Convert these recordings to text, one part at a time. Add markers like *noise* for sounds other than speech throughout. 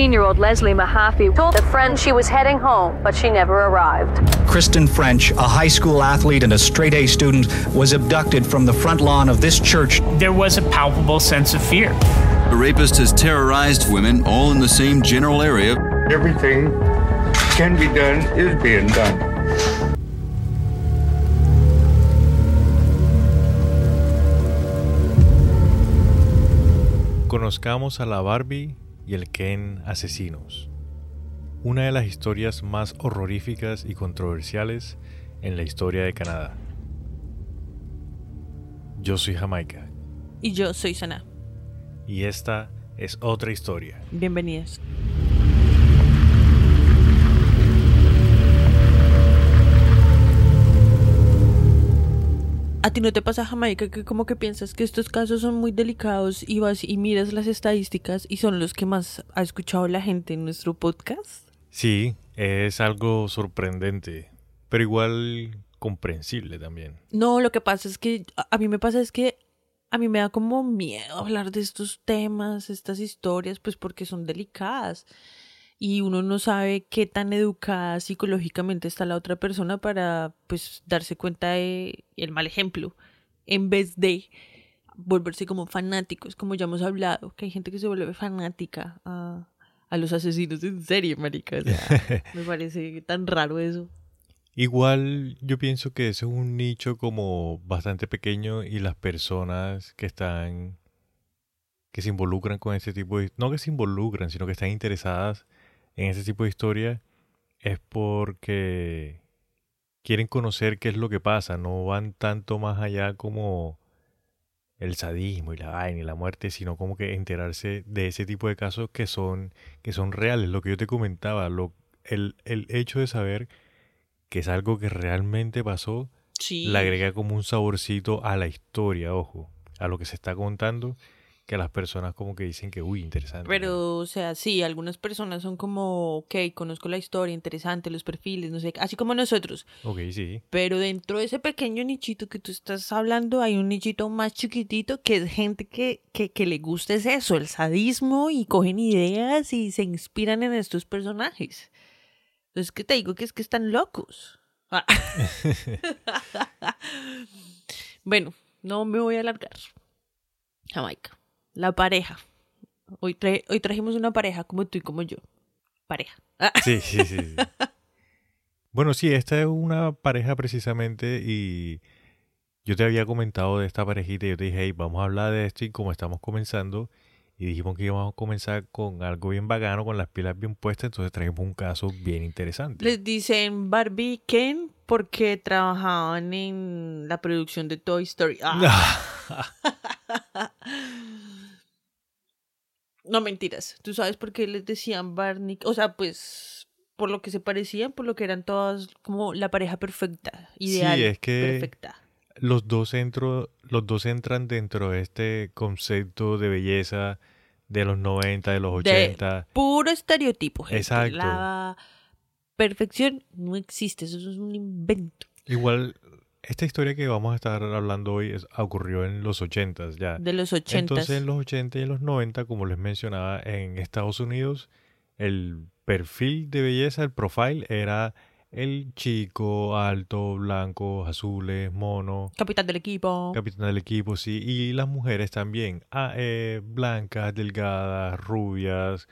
14 year old Leslie Mahaffey told a friend she was heading home, but she never arrived. Kristen French, a high school athlete and a straight A student, was abducted from the front lawn of this church. There was a palpable sense of fear. The rapist has terrorized women all in the same general area. Everything can be done is being done. Conozcamos a la Barbie y el Ken asesinos. Una de las historias más horroríficas y controversiales en la historia de Canadá. Yo soy Jamaica. Y yo soy Sana. Y esta es otra historia. Bienvenidos. ¿A ti no te pasa, Jamaica, que como que piensas que estos casos son muy delicados y vas y miras las estadísticas y son los que más ha escuchado la gente en nuestro podcast? Sí, es algo sorprendente, pero igual comprensible también. No, lo que pasa es que a mí me pasa es que a mí me da como miedo hablar de estos temas, estas historias, pues porque son delicadas y uno no sabe qué tan educada psicológicamente está la otra persona para pues darse cuenta de el mal ejemplo en vez de volverse como fanáticos, como ya hemos hablado, que hay gente que se vuelve fanática a, a los asesinos en serie, marica. O sea, *laughs* me parece tan raro eso. Igual yo pienso que eso es un nicho como bastante pequeño y las personas que están que se involucran con ese tipo de no que se involucran, sino que están interesadas en ese tipo de historia es porque quieren conocer qué es lo que pasa, no van tanto más allá como el sadismo y la vaina y la muerte, sino como que enterarse de ese tipo de casos que son, que son reales, lo que yo te comentaba, lo, el, el hecho de saber que es algo que realmente pasó, Sí. le agrega como un saborcito a la historia, ojo, a lo que se está contando, que las personas como que dicen que, uy, interesante. Pero, o sea, sí, algunas personas son como, ok, conozco la historia, interesante, los perfiles, no sé, así como nosotros. Ok, sí. Pero dentro de ese pequeño nichito que tú estás hablando, hay un nichito más chiquitito que es gente que, que, que le gusta es eso, el sadismo y cogen ideas y se inspiran en estos personajes. Entonces, ¿qué te digo? Que es que están locos. Ah. *laughs* *laughs* bueno, no me voy a alargar. Jamaica. La pareja. Hoy, hoy trajimos una pareja como tú y como yo. Pareja. Ah. *laughs* Sí, sí, sí. sí. bueno, sí, esta es una pareja precisamente y yo te había comentado de esta parejita y yo te dije, hey, vamos a hablar de esto y como estamos comenzando y dijimos que íbamos a comenzar con algo bien bacano, con las pilas bien puestas, entonces trajimos un caso bien interesante. Les dicen Barbie y Ken porque trabajaban en la producción de Toy Story. Ah. *laughs* *laughs* No mentiras. ¿Tú sabes por qué les decían Barney? O sea, pues por lo que se parecían, por lo que eran todas como la pareja perfecta, ideal, es que- perfecta. Los dos, entro, los dos entran dentro de este concepto de belleza de los 90, de los De 80. puro estereotipo. gente. Exacto. La perfección no existe, eso es un invento Igual, esta historia que vamos a estar hablando hoy es- ocurrió en los 80 ya. de los ochentas. Entonces en los 80 y en los 90, como les mencionaba, en Estados Unidos el perfil de belleza, el profile, era el chico, alto, blanco, azules, mono, Capitán del equipo. capitán del equipo, sí, y las mujeres también, ah, eh, blancas, delgadas, rubias,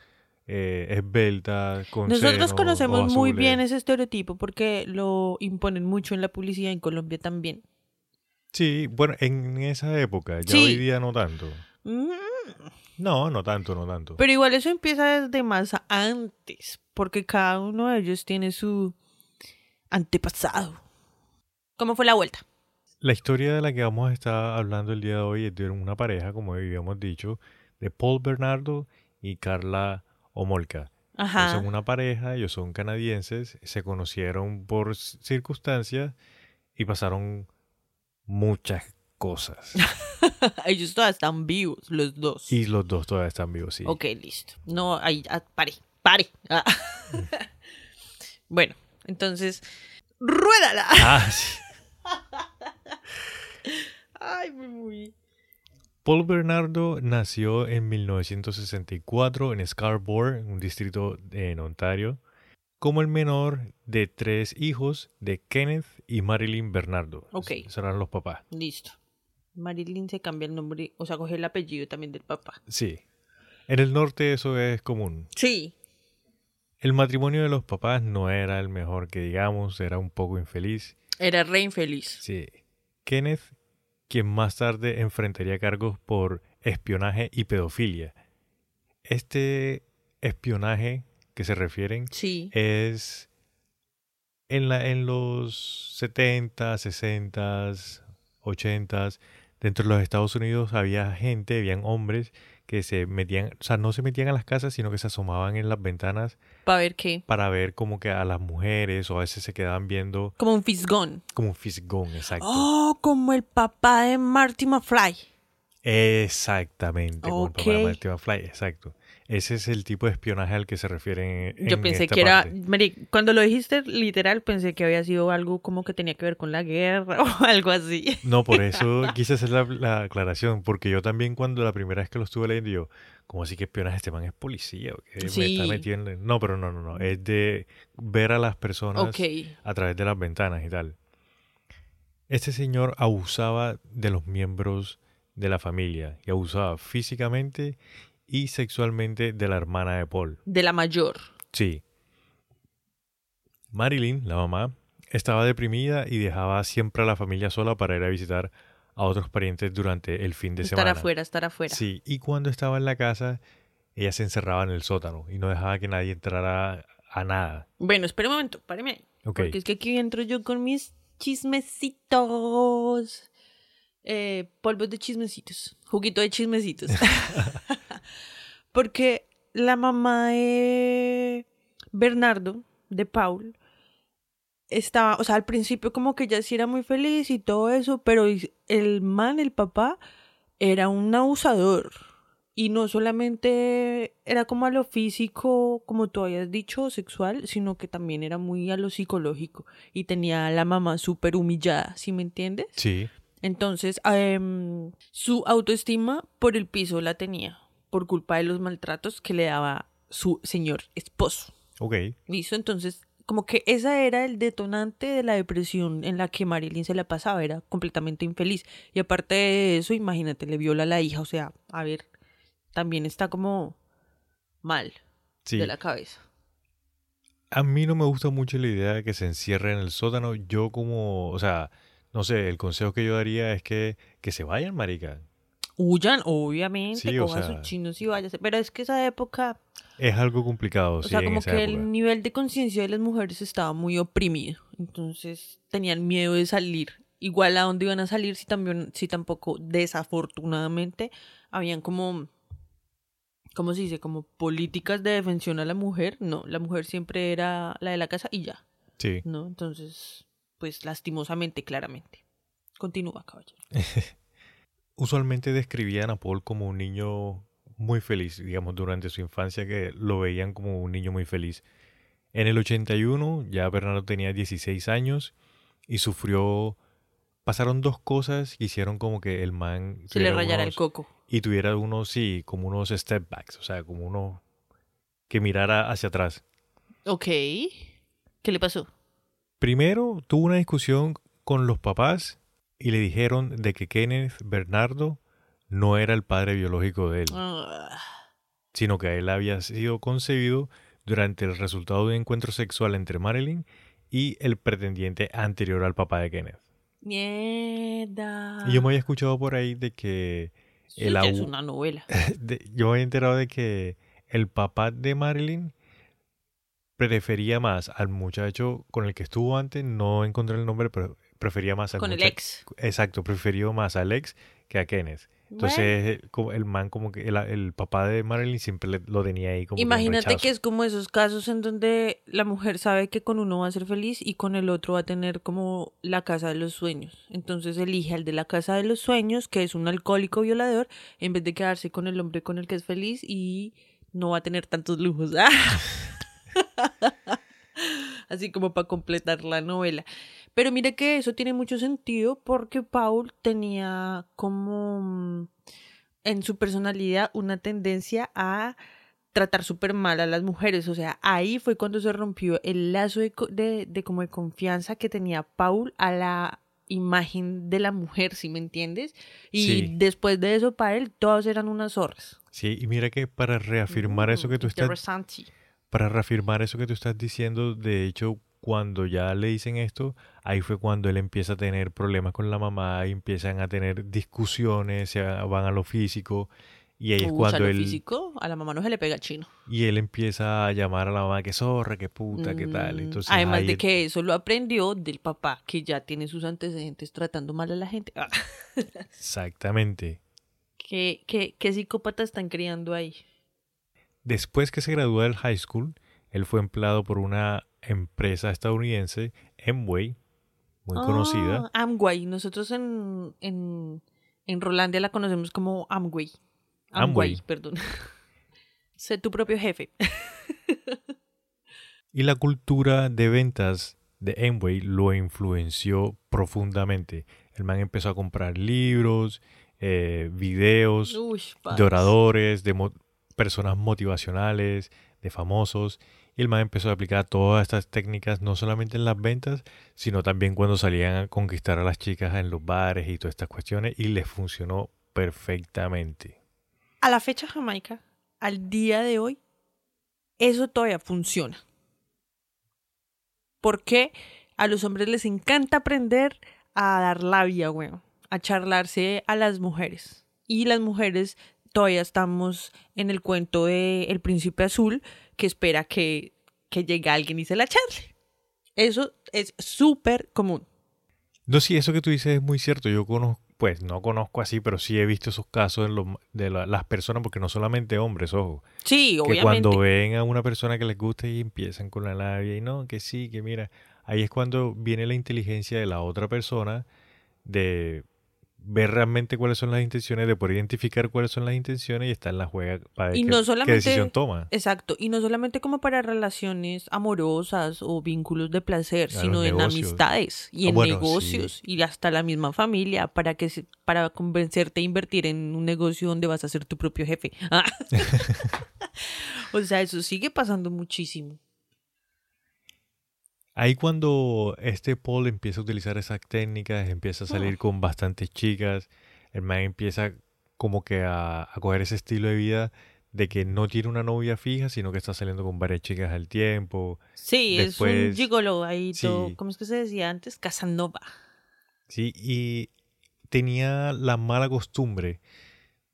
eh, esbeltas, con Nosotros conocemos muy bien ese estereotipo porque lo imponen mucho en la publicidad en Colombia también. Sí, bueno, en esa época, ya Sí. hoy día no tanto. Mm, No, no tanto, no tanto. Pero igual eso empieza desde más antes, porque cada uno de ellos tiene su antepasado. ¿Cómo fue la vuelta? La historia de la que vamos a estar hablando el día de hoy es de una pareja, como habíamos dicho, de Paul Bernardo y Carla Omolka. Ellos Ajá. son una pareja, ellos son canadienses, se conocieron por circunstancias y pasaron muchas cosas. *laughs* Ellos todavía están vivos, los dos. y los dos todavía están vivos, sí. Ok, listo. No, ahí, ah, pare, pare. Ah. *laughs* bueno, entonces, ruédala. Ah, *laughs* sí. Ay, muy, muy. Paul Bernardo nació en 1964 en Scarborough, un distrito en Ontario, como el menor de tres hijos de Kenneth y Marilyn Bernardo. Ok. Esos eran los papás. Listo. Marilyn se cambia el nombre, o sea, coge el apellido también del papá. Sí. En el norte eso es común. Sí. El matrimonio de los papás no era el mejor que digamos, era un poco infeliz. Era re infeliz. Sí. Kenneth, quien más tarde enfrentaría cargos por espionaje y pedofilia. Este espionaje que se refieren Sí. es en, la, en los 70, 60, 80, dentro de los Estados Unidos había gente, habían hombres que se metían, o sea, no se metían a las casas, sino que se asomaban en las ventanas Para ver qué. para ver como que a las mujeres o a veces se quedaban viendo Como un fisgón. como un fisgón, exacto. Oh, como el papá de Marty McFly. Exactamente, como el papá de. Marty McFly, exacto. Ese es el tipo de espionaje al que se refieren en Yo pensé esta que era. Mari, cuando lo dijiste literal, pensé que había sido algo como que tenía que ver con la guerra *laughs* o algo así. No, por *laughs* eso quise hacer la, la aclaración, porque yo también cuando la primera vez que lo estuve leyendo, yo, ¿cómo así que espionaje? Este man es policía, ¿o qué? Me está metiendo en-". No, pero no, no, no, es de ver a las personas a través de las ventanas y tal. Este señor abusaba de los miembros de la familia y abusaba físicamente y sexualmente de la hermana de Paul. De la mayor. Sí. Marilyn, la mamá, estaba deprimida y dejaba siempre a la familia sola para ir a visitar a otros parientes durante el fin de estar semana. afuera, estar afuera. Sí, y cuando estaba en la casa, ella se encerraba en el sótano y no dejaba que nadie entrara a nada. Bueno, espera un momento, páreme ahí. Ok. Porque es que aquí entro yo con mis chismecitos. Eh, polvos de chismecitos. Juguito de chismecitos. *laughs* *laughs* Porque la mamá de Bernardo, de Paul, estaba, o sea, al principio como que ella sí era muy feliz y todo eso, pero el man, el papá, era un abusador. Y no solamente era como a lo físico, como tú habías dicho, sexual, sino que también era muy a lo psicológico. Y tenía a la mamá súper humillada, ¿sí me entiendes? Sí, Entonces, em, su autoestima por el piso la tenía, por culpa de los maltratos que le daba su señor esposo. ok. ¿Listo? Entonces, como que esa era el detonante de la depresión en la que Marilyn se la pasaba, era completamente infeliz. Y aparte de eso, imagínate, le viola a la hija, o sea, a ver, también está como mal Sí. de la cabeza. A mí no me gusta mucho la idea de que se encierre en el sótano. Yo como, o sea, no sé, el consejo que yo daría es que, que se vayan, marica. Huyan, obviamente, Sí, o coja sea- sus chinos y váyase. Pero es que esa época, Es algo complicado, o sí, sea, en como esa que época. el nivel de conciencia de las mujeres estaba muy oprimido. Entonces tenían miedo de salir. Igual a dónde iban a salir si también, si tampoco, desafortunadamente, habían como, ¿cómo se dice? Como políticas de defensión a la mujer. No, la mujer siempre era la de la casa y ya, Sí. ¿no? Entonces, pues lastimosamente, claramente. Continúa, caballero. *laughs* Usualmente describían a Paul como un niño muy feliz, digamos, durante su infancia, que lo veían como un niño muy feliz. En el 81 ya Bernardo tenía 16 años y sufrió... Pasaron dos cosas que hicieron como que el man... Se le rayara el coco. Y tuviera unos, sí, como unos step backs, o sea, como uno que mirara hacia atrás. Ok. ¿Qué le pasó? Primero tuvo una discusión con los papás y le dijeron de que Kenneth Bernardo no era el padre biológico de él, Ah, sino que él había sido concebido durante el resultado de un encuentro sexual entre Marilyn y el pretendiente anterior al papá de Kenneth. mierda. Y yo me había escuchado por ahí de que el ya es abu- una novela. *laughs* de- yo me había enterado de que el papá de Marilyn prefería más al muchacho con el que estuvo antes, no encontré el nombre, pero prefería más al Con el ex. Exacto, prefirió más al ex que a Kenneth. Entonces, como el man, como que el, el papá de Marilyn siempre lo tenía ahí como Imagínate que es como esos casos en donde la mujer sabe que con uno va a ser feliz y con el otro va a tener como la casa de los sueños. Entonces elige al de la casa de los sueños, que es un alcohólico violador, en vez de quedarse con el hombre con el que es feliz y no va a tener tantos lujos. *laughs* Así como para completar la novela. Pero mire que eso tiene mucho sentido porque Paul tenía como... mm, en su personalidad una tendencia a tratar súper mal a las mujeres. O sea, ahí fue cuando se rompió el lazo de, de- de como de confianza que tenía Paul a la imagen de la mujer, ¿sí me entiendes? Y Sí. después de eso, para él, todas eran unas zorras. Sí, y mira que para reafirmar eso que tú estás para reafirmar eso que tú estás diciendo, de hecho, cuando ya le dicen esto, ahí fue cuando él empieza a tener problemas con la mamá, y empiezan a tener discusiones, se van a lo físico, y ahí es Uy, cuando lo él físico, a la mamá no se le pega el chino. y él empieza a llamar a la mamá que zorra, que puta, que tal. Mm, Entonces, Además de él- que eso lo aprendió del papá, que ya tiene sus antecedentes tratando mal a la gente. Ah, *laughs* exactamente. ¿Qué, qué, qué psicópata están criando ahí? Después que se gradúa del high school, él fue empleado por una empresa estadounidense, Amway, muy conocida. Ah, Amway. Nosotros en, en, en Rolandia la conocemos como Amway. Amway, Amway. perdón. *laughs* sé tu propio jefe. *laughs* Y la cultura de ventas de Amway lo influenció profundamente. El man empezó a comprar libros, eh, videos Uy, de oradores, de mo- personas motivacionales, de famosos. Y el man empezó a aplicar todas estas técnicas no solamente en las ventas, sino también cuando salían a conquistar a las chicas en los bares y todas estas cuestiones. Y les funcionó perfectamente. A la fecha Jamaica, al día de hoy, eso todavía funciona. Porque a los hombres les encanta aprender a dar labia, weón, a charlarse a las mujeres. Y las mujeres todavía estamos en el cuento de El Príncipe Azul, que espera que, que llegue alguien y se la charle. Eso es súper común. No, sí, eso que tú dices es muy cierto. Yo conozco, pues no conozco así, pero sí he visto esos casos en los- de la- las personas, porque no solamente hombres, ojo. Sí, que obviamente. cuando ven a una persona que les gusta y empiezan con la labia y no, que sí, que mira, ahí es cuando viene la inteligencia de la otra persona de ver realmente cuáles son las intenciones, de poder identificar cuáles son las intenciones y estar en la juega para Y qué, no qué decisión toma. Exacto, y no solamente como para relaciones amorosas o vínculos de placer, A sino en amistades y Ah, en bueno, negocios y hasta la misma familia para que para convencerte a invertir en un negocio donde vas a ser tu propio jefe. Ah. *laughs* *laughs* o sea, eso sigue pasando muchísimo. Ahí cuando este Paul empieza a utilizar esas técnicas, empieza a salir con bastantes chicas, el man empieza como que a, a coger ese estilo de vida de que no tiene una novia fija, sino que está saliendo con varias chicas al tiempo. Sí, es un gigolo ahí, todo-. ¿cómo es que se decía antes? Casanova. Sí, y tenía la mala costumbre.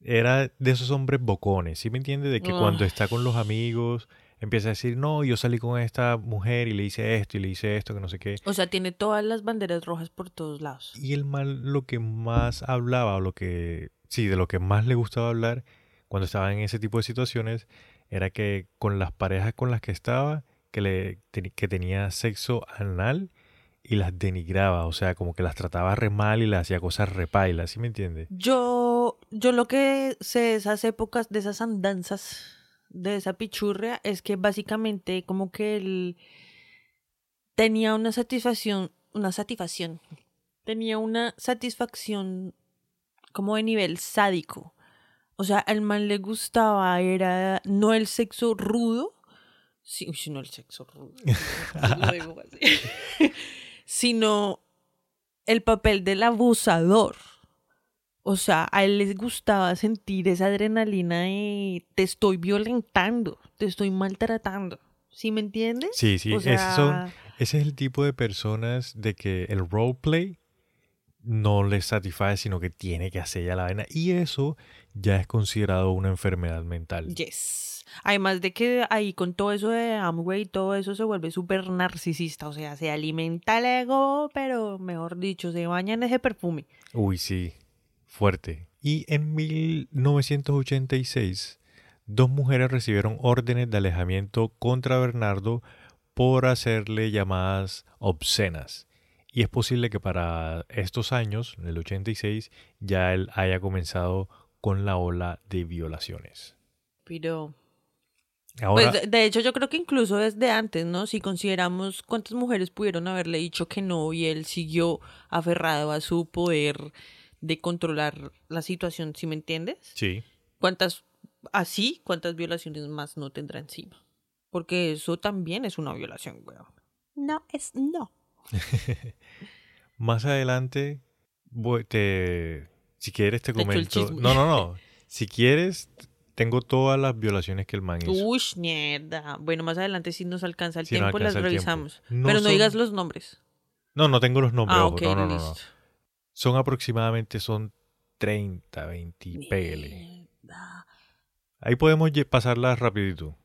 Era de esos hombres bocones, ¿sí me entiendes? De que cuando está con los amigos empieza a decir, no, yo salí con esta mujer y le hice esto y le hice esto, que no sé qué. O sea, tiene todas las banderas rojas por todos lados. Y el mal lo que más hablaba, o lo que, sí, de lo que más le gustaba hablar cuando estaba en ese tipo de situaciones, era que con las parejas con las que estaba, que, le, que tenía sexo anal y las denigraba, o sea, como que las trataba re mal y le hacía cosas repailas, ¿sí me entiendes? Yo, yo lo que sé de esas épocas, de esas andanzas, de esa pichurria, es que básicamente como que él tenía una satisfacción, una satisfacción, tenía una satisfacción como de nivel sádico. O sea, al man le gustaba, era no el sexo rudo, sí, no el sexo rudo, *laughs* lo digo así, *laughs* sino el papel del abusador. O sea, a él les gustaba sentir esa adrenalina de te estoy violentando, te estoy maltratando. ¿Sí me entiendes? Sí, sí, O ese, son, ese es el tipo de personas de que el roleplay no les satisface, sino que tiene que hacer ya la vaina. Y eso ya es considerado una enfermedad mental. Yes. Además de que ahí con todo eso de Amway y todo eso se vuelve súper narcisista. O sea, se alimenta el ego, pero mejor dicho, se baña en ese perfume. Uy, sí, fuerte. Y en 1986, dos mujeres recibieron órdenes de alejamiento contra Bernardo por hacerle llamadas obscenas. Y es posible que para estos años, en el 86, ya él haya comenzado con la ola de violaciones. Pero. Ahora, Pues de, hecho, yo creo que incluso desde antes, ¿no? Si consideramos cuántas mujeres pudieron haberle dicho que no y él siguió aferrado a su poder de controlar la situación, ¿sí me entiendes? Sí. ¿Cuántas, así, cuántas violaciones más no tendrá encima? Porque eso también es una violación, weón. No, es no. *laughs* Más adelante, voy- te, si quieres te comento. No, no, no. *laughs* Si quieres, tengo todas las violaciones que el man hizo. Uy, mierda. Bueno, más adelante si nos alcanza el Si tiempo, las alcanza el tiempo. revisamos. No Pero no son- digas los nombres. No, no tengo los nombres. ah, ojo, ok, no, no, no, no. Son aproximadamente, son 30, 20, y pégale. Mierda. Ahí podemos pasarlas rapidito.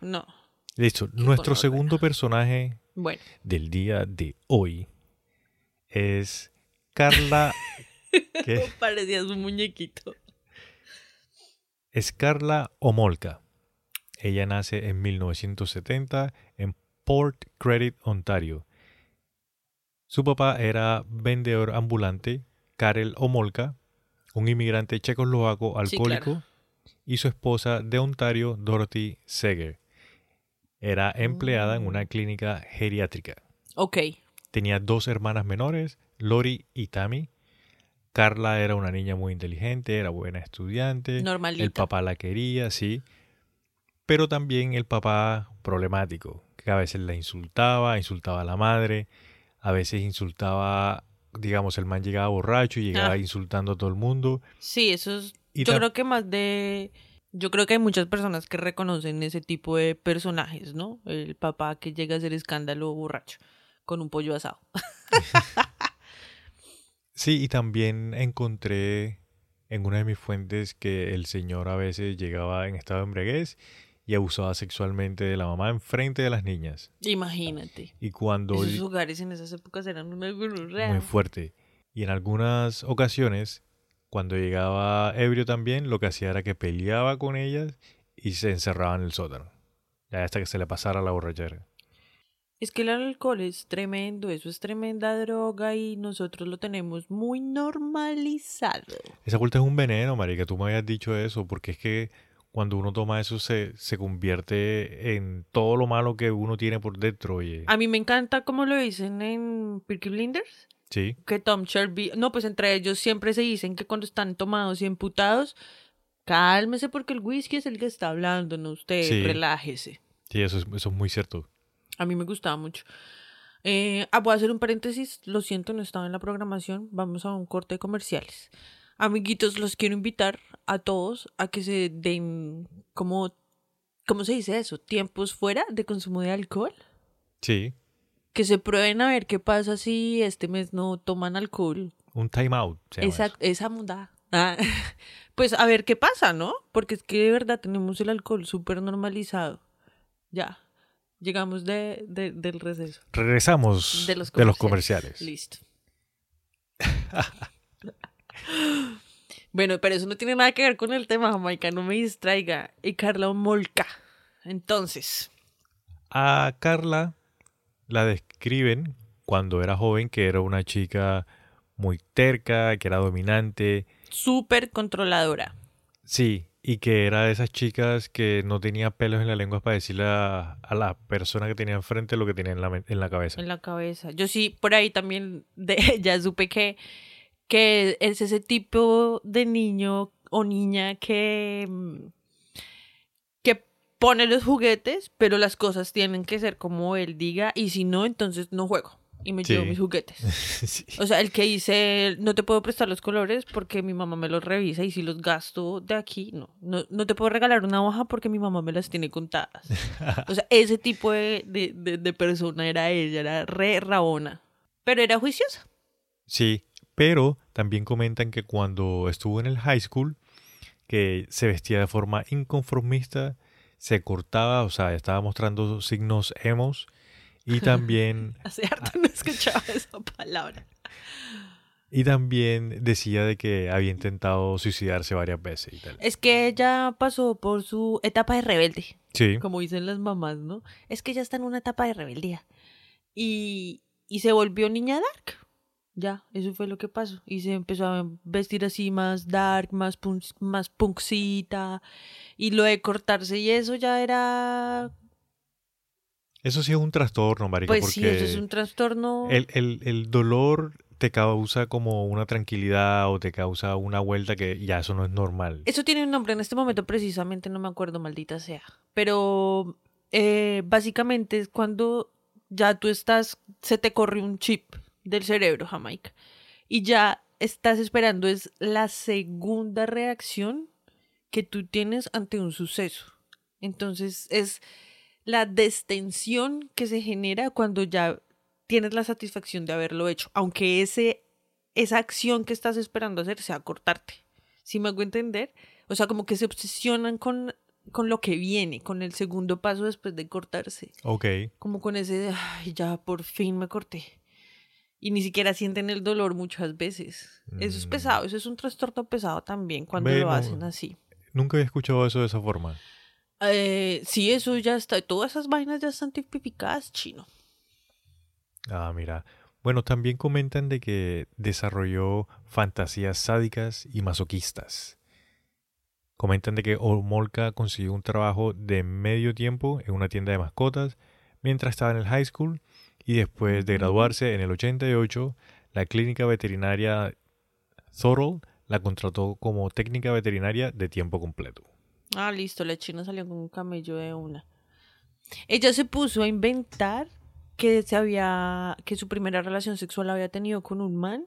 No. Listo. Nuestro segundo personaje Bueno. del día de hoy es Carla. *laughs* ¿Qué? Parecías un muñequito. Es Carla Omolka. Ella nace en 1970 en Port Credit, Ontario. Su papá era vendedor ambulante, Karel Omolka, un inmigrante checoslovaco Sí, alcohólico, y su esposa de Ontario, Dorothy Seger. Era empleada en Mm. una clínica geriátrica. Ok. Tenía dos hermanas menores, Lori y Tammy. Carla era una niña muy inteligente, era buena estudiante. Normalita. El papá la quería, sí. Pero también el papá problemático, que a veces la insultaba, insultaba a la madre, a veces insultaba, digamos, el man llegaba borracho y llegaba Ah. insultando a todo el mundo. Sí, eso es. Y yo creo que más de. Yo creo que hay muchas personas que reconocen ese tipo de personajes, ¿no? El papá que llega a hacer escándalo borracho con un pollo asado. *laughs* Sí, y también encontré en una de mis fuentes que el señor a veces llegaba en estado de embriaguez y abusaba sexualmente de la mamá en frente de las niñas. Imagínate. Y cuando... Esos hogares en esas épocas eran una gonorrea. muy fuerte. Y en algunas ocasiones, cuando llegaba ebrio también, lo que hacía era que peleaba con ellas y se encerraba en el sótano. Ya hasta que se le pasara la borrachera. Es que el alcohol es tremendo, eso es tremenda droga y nosotros lo tenemos muy normalizado. Esa vuelta es un veneno, marica. Tú me habías dicho eso, porque es que cuando uno toma eso se, se convierte en todo lo malo que uno tiene por dentro, oye. A mí me encanta como lo dicen en Peaky Blinders, Sí, que Tom Shelby, no, pues entre ellos siempre se dicen que cuando están tomados y emputados, cálmese porque el whisky es el que está hablando, no usted, Sí. relájese. sí, eso es, eso es muy cierto. A mí me gustaba mucho. Eh, ah, voy a hacer un paréntesis, lo siento, no estaba en la programación, vamos a un corte de comerciales. Amiguitos, los quiero invitar a todos a que se den como, ¿cómo se dice eso? Tiempos fuera de consumo de alcohol. Sí, Que se prueben a ver qué pasa si este mes no toman alcohol. un time out. se llama Esa, eso. esa muda. Ah, *laughs* pues a ver qué pasa, ¿no? Porque es que de verdad tenemos el alcohol súper normalizado. Ya, llegamos de, de- del receso. Regresamos De los de los comerciales. comerciales. Listo. *laughs* *gasps* bueno, pero eso no tiene nada que ver con el tema, Jamaica, no me distraiga. Y Carla Molca. Entonces, A Carla la describen cuando era joven que era una chica muy terca, que era dominante, súper controladora. sí, y que era de esas chicas que no tenía pelos en la lengua para decirle a, a la persona que tenía enfrente lo que tenía en la, men- en la cabeza. en la cabeza. Yo sí, por ahí también de *laughs* ella supe que, que es ese tipo de niño o niña que, mm, que pone los juguetes, pero las cosas tienen que ser como él diga, y si no, entonces no juego. Y me llevo mis juguetes. *laughs* Sí. O sea, el que dice, no te puedo prestar los colores porque mi mamá me los revisa y si los gasto de aquí, no. No, no te puedo regalar una hoja porque mi mamá me las tiene contadas. *laughs* O sea, ese tipo de, de, de- de persona era ella, era re rabona. Pero era juiciosa. Sí, pero también comentan que cuando estuvo en el high school, que se vestía de forma inconformista, se cortaba, o sea, estaba mostrando signos emos y *laughs* también Hace harto no escuchaba esa palabra. y también decía de que había intentado suicidarse varias veces y tal. Es que ella pasó por su etapa de rebelde. Sí, como dicen las mamás, ¿no? Es que ella está en una etapa de rebeldía. Y, y se volvió niña dark. Ya, eso fue lo que pasó. Y se empezó a vestir así más dark, más, punk, más punkcita. Y lo de cortarse y eso ya era... eso sí es un trastorno, marica, Pues porque sí, eso es un trastorno. el, el- el dolor te causa como una tranquilidad o te causa una vuelta que ya eso no es normal. Eso tiene un nombre en este momento precisamente, no me acuerdo, maldita sea. Pero eh, básicamente es cuando ya tú estás, se te corre un chip del cerebro, Jamaica, y ya estás esperando es la segunda reacción que tú tienes ante un suceso. Entonces es la destensión que se genera cuando ya tienes la satisfacción de haberlo hecho, aunque ese, esa acción que estás esperando hacer sea cortarte. ¿Sí me hago entender? O sea, como que se obsesionan con, con lo que viene, con el segundo paso después de cortarse. Ok. Como con ese ay, ya por fin me corté. Y ni siquiera sienten el dolor muchas veces. Eso es Mm. pesado, eso es un trastorno pesado también cuando lo hacen así. Nunca había escuchado eso de esa forma. Eh, sí, eso ya está, todas esas vainas ya están tipificadas chino. Ah, mira. Bueno, también comentan de que desarrolló fantasías sádicas y masoquistas. Comentan de que Omolka consiguió un trabajo de medio tiempo en una tienda de mascotas mientras estaba en el high school y después de graduarse en el 88, la clínica veterinaria Thorold la contrató como técnica veterinaria de tiempo completo. Ah, listo, la china salió con un camello de una. Ella se puso a inventar que se había, que su primera relación sexual la había tenido con un man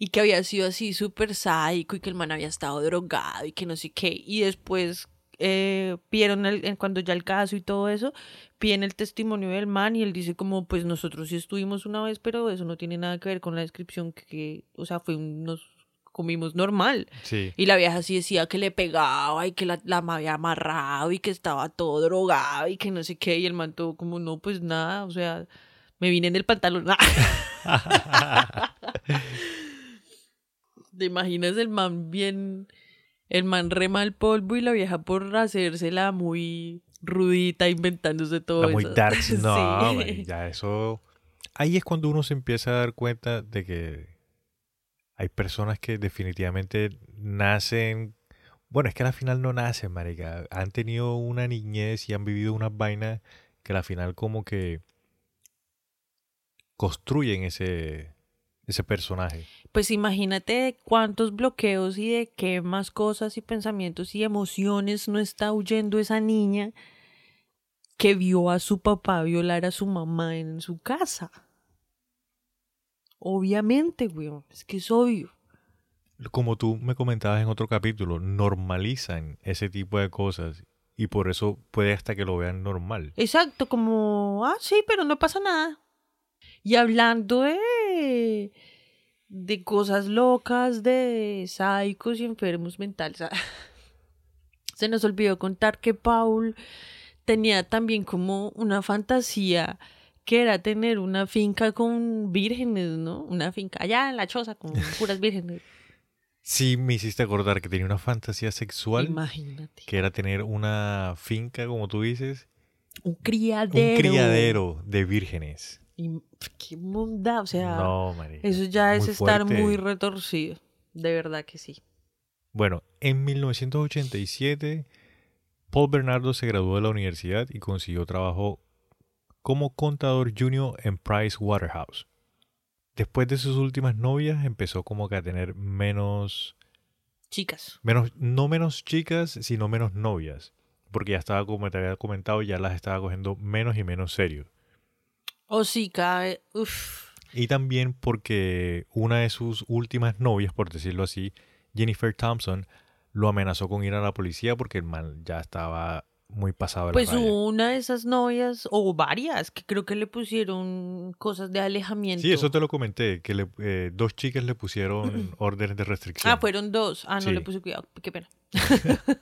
y que había sido así súper sádico y que el man había estado drogado y que no sé qué. Y después eh, pidieron el- cuando ya el caso y todo eso, piden el testimonio del man y él dice como pues nosotros sí estuvimos una vez, pero eso no tiene nada que ver con la descripción que, que, o sea, fue comimos normal. Sí. Y la vieja sí decía que le pegaba y que la, la había amarrado y que estaba todo drogado y que no sé qué. Y el man todo como, no, pues nada, o sea, me vine en el pantalón. *laughs* *laughs* ¿Te imaginas el man bien, el man rema el polvo y la vieja por hacérsela muy rudita, inventándose todo La muy eso? darks. *laughs* No, Sí. man, ya eso. Ahí es cuando uno se empieza a dar cuenta de que hay personas que definitivamente nacen. Bueno, es que al final no nacen, marica. Han tenido una niñez y han vivido unas vainas que al final como que construyen ese, ese personaje. Pues imagínate cuántos bloqueos y de qué más cosas y pensamientos y emociones no está huyendo esa niña que vio a su papá violar a su mamá en su casa. Obviamente, weón, es que es obvio. Como tú me comentabas en otro capítulo, normalizan ese tipo de cosas y por eso puede hasta que lo vean normal. Exacto, como, ah, sí, pero no pasa nada. Y hablando de, de cosas locas, de psicos y enfermos mentales, *laughs* ah, se nos olvidó contar que Paul tenía también como una fantasía que era tener una finca con vírgenes, ¿no? Una finca allá en la choza con *laughs* puras vírgenes. Sí, me hiciste acordar que tenía una fantasía sexual Imagínate. que era tener una finca, como tú dices, Un criadero. un criadero de vírgenes. Y, qué munda, o sea. no, Eso ya es muy estar fuerte. muy retorcido. De verdad que sí. Bueno, en 1987, Paul Bernardo se graduó de la universidad y consiguió trabajo como contador junior en Price Waterhouse. Después de sus últimas novias, empezó como que a tener menos, Chicas. menos, no menos chicas, sino menos novias. Porque ya estaba, como te había comentado, ya las estaba cogiendo menos y menos serio. O sí, cada vez. Uf. Y también porque una de sus últimas novias, por decirlo así, Jennifer Thompson, lo amenazó con ir a la policía porque el man ya estaba muy pasado de la Pues raya. una de esas novias, o varias, que creo que le pusieron cosas de alejamiento. Sí, eso te lo comenté, que le- eh, dos chicas le pusieron *clears throat* órdenes de restricción. Ah, fueron dos. Ah, no Sí. le puse cuidado. Qué pena. *laughs*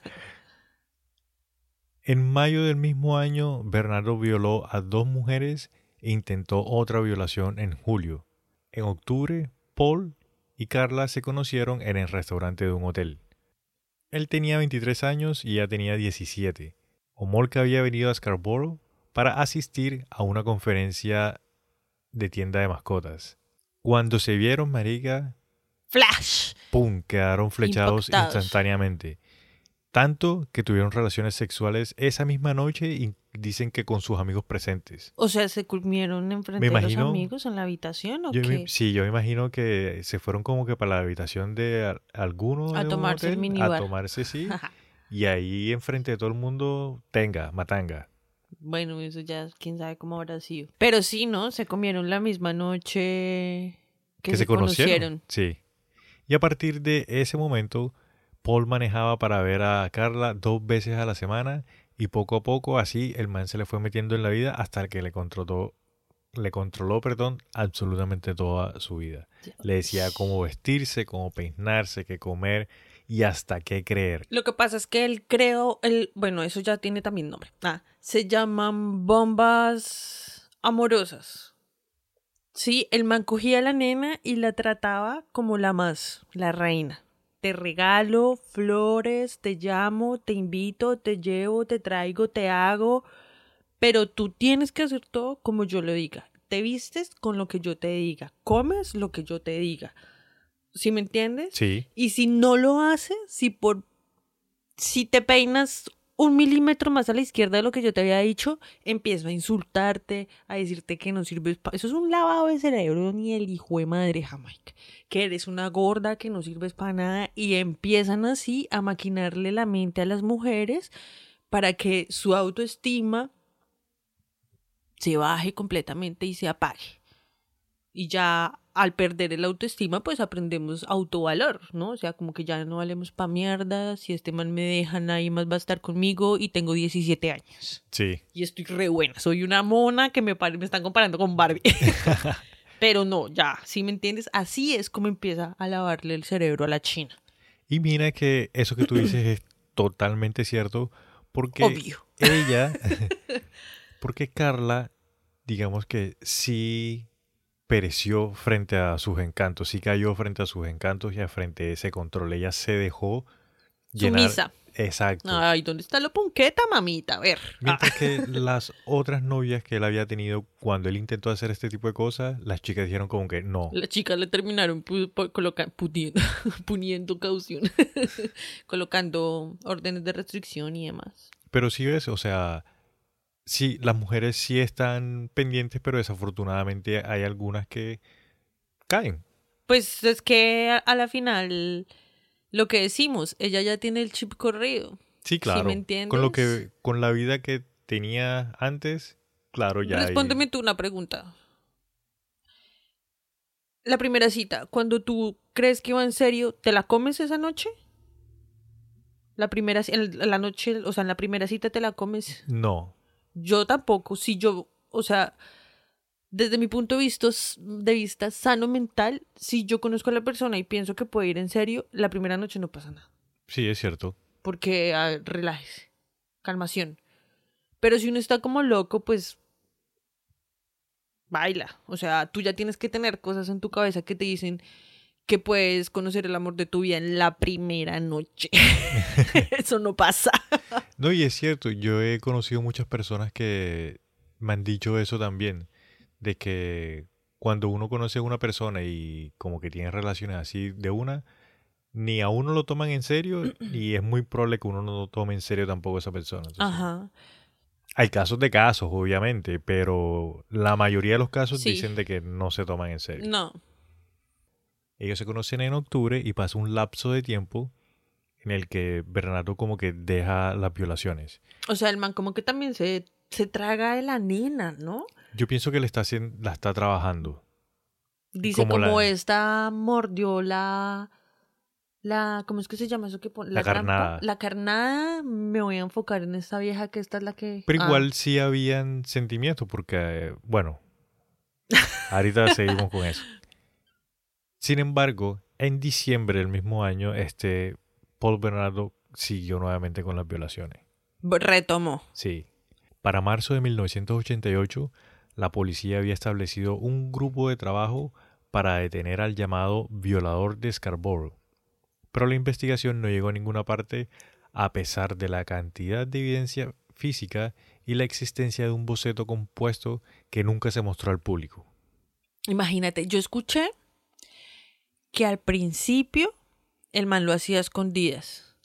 En mayo del mismo año, Bernardo violó a dos mujeres intentó otra violación en julio. En octubre, Paul y Carla se conocieron en el restaurante de un hotel. Él tenía 23 años y ella tenía 17. Omolka había venido a Scarborough para asistir a una conferencia de tienda de mascotas. Cuando se vieron, marica, ¡Flash! ¡pum! quedaron flechados Impactados. instantáneamente. Tanto que tuvieron relaciones sexuales esa misma noche y dicen que con sus amigos presentes. O sea, ¿se comieron enfrente de imagino- los amigos en la habitación o Yo qué? me- sí, yo me imagino que se fueron como que para la habitación de al- alguno A de tomarse el hotel, minibar. A tomarse, sí. *laughs* y ahí enfrente de todo el mundo, tenga, matanga. Bueno, eso ya quién sabe cómo habrá sido. Pero sí, ¿no? Se comieron la misma noche que, se, conocieron. Sí. Y a partir de ese momento, Paul manejaba para ver a Carla dos veces a la semana y poco a poco así el man se le fue metiendo en la vida hasta que le controló, le controló, perdón, absolutamente toda su vida. Le decía cómo vestirse, cómo peinarse, qué comer y hasta qué creer. Lo que pasa es que él creo, el, bueno, eso ya tiene también nombre. Ah, se llaman bombas amorosas. Sí, el man cogía a la nena y la trataba como la más, la reina. Te regalo flores, te llamo, te invito, te llevo, te traigo, te hago, pero tú tienes que hacer todo como yo lo diga. Te vistes con lo que yo te diga, comes lo que yo te diga. ¿Sí me entiendes? Sí, Y si no lo haces, si por si te peinas un milímetro más a la izquierda de lo que yo te había dicho, empiezo a insultarte, a decirte que no sirves para... Eso es un lavado de cerebro, ni el hijo de madre Jamaica. Que eres una gorda, que no sirves para nada, y empiezan así a maquinarle la mente a las mujeres para que su autoestima se baje completamente y se apague. Y ya al perder el autoestima, pues aprendemos autovalor, ¿no? O sea, como que ya no valemos pa' mierda, si este man me deja, nadie más va a estar conmigo y tengo 17 años. sí. Y estoy re buena, soy una mona que me, me están comparando con Barbie. *laughs* Pero no, ya, si me entiendes, así es como empieza a lavarle el cerebro a la China. Y mira que eso que tú dices es totalmente cierto porque Obvio. ella, *laughs* *laughs* porque Carla, digamos que sí pereció frente a sus encantos, sí cayó frente a sus encantos y a frente a ese control. Ella se dejó llenar. Sumisa. Exacto. Ay, ¿dónde está la punqueta, mamita? A ver. Mientras Ah. que *laughs* las otras novias que él había tenido cuando él intentó hacer este tipo de cosas, las chicas dijeron como que no. Las chicas le terminaron pu- coloca- puniendo, *laughs* caución, *laughs* colocando órdenes de restricción y demás. Pero sí ves, o sea, sí, las mujeres sí están pendientes, pero desafortunadamente hay algunas que caen. Pues es que a, la final, lo que decimos, ella ya tiene el chip corrido. Sí, claro. me Con lo que, entiendes? con la vida que tenía antes, claro, ya. hay- Respóndeme tú una pregunta. La primera cita, cuando tú crees que va en serio, ¿te la comes esa noche? La primera, en la noche, o sea, en la primera cita te la comes. No. Yo tampoco. Si yo, o sea, desde mi punto de vista, de vista sano mental, si yo conozco a la persona y pienso que puede ir en serio, la primera noche no pasa nada. Sí, es cierto. Porque a relájese, calmación. Pero si uno está como loco, pues baila. O sea, tú ya tienes que tener cosas en tu cabeza que te dicen que puedes conocer el amor de tu vida en la primera noche. *laughs* *laughs* Eso no pasa. No, y es cierto, yo he conocido muchas personas que me han dicho eso también, de que cuando uno conoce a una persona y como que tiene relaciones así de una, ni a uno lo toman en serio *clears throat* y es muy probable que uno no lo tome en serio tampoco a esa persona. Entonces, Ajá. Hay casos de casos, obviamente, pero la mayoría de los casos Sí. dicen de que no se toman en serio. No. Ellos se conocen en octubre y pasa un lapso de tiempo en el que Bernardo como que deja las violaciones. O sea, el man como que también se, se traga de la nena, ¿no? Yo pienso que le está haciendo, la está trabajando. Dice Como como, la- esta mordió la... La, ¿cómo es que se llama eso que La trampa? carnada. La carnada, me voy a enfocar en esta vieja que esta es la que... Pero Ah. igual sí habían sentimientos porque, eh, bueno, ahorita seguimos con eso. *laughs* Sin embargo, en diciembre del mismo año, este Paul Bernardo siguió nuevamente con las violaciones. Retomó. Sí. Para marzo de 1988, la policía había establecido un grupo de trabajo para detener al llamado violador de Scarborough. Pero la investigación no llegó a ninguna parte a pesar de la cantidad de evidencia física y la existencia de un boceto compuesto que nunca se mostró al público. Imagínate, yo escuché que al principio el man lo hacía a escondidas,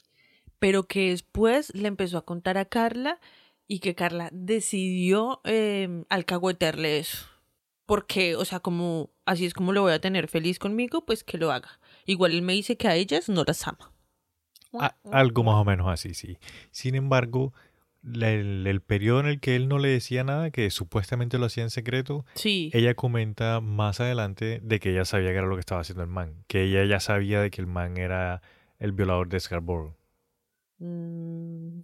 pero que después le empezó a contar a Carla y que Carla decidió eh, alcahuetearle eso. Porque, o sea, como así es como lo voy a tener feliz conmigo, pues que lo haga. Igual él me dice que a ellas no las ama. A- algo más o menos así, sí. Sin embargo, el, el periodo en el que él no le decía nada, que supuestamente lo hacía en secreto, Sí. ella comenta más adelante de que ella sabía que era lo que estaba haciendo el man. Que ella ya sabía de que el man era el violador de Scarborough. Mm,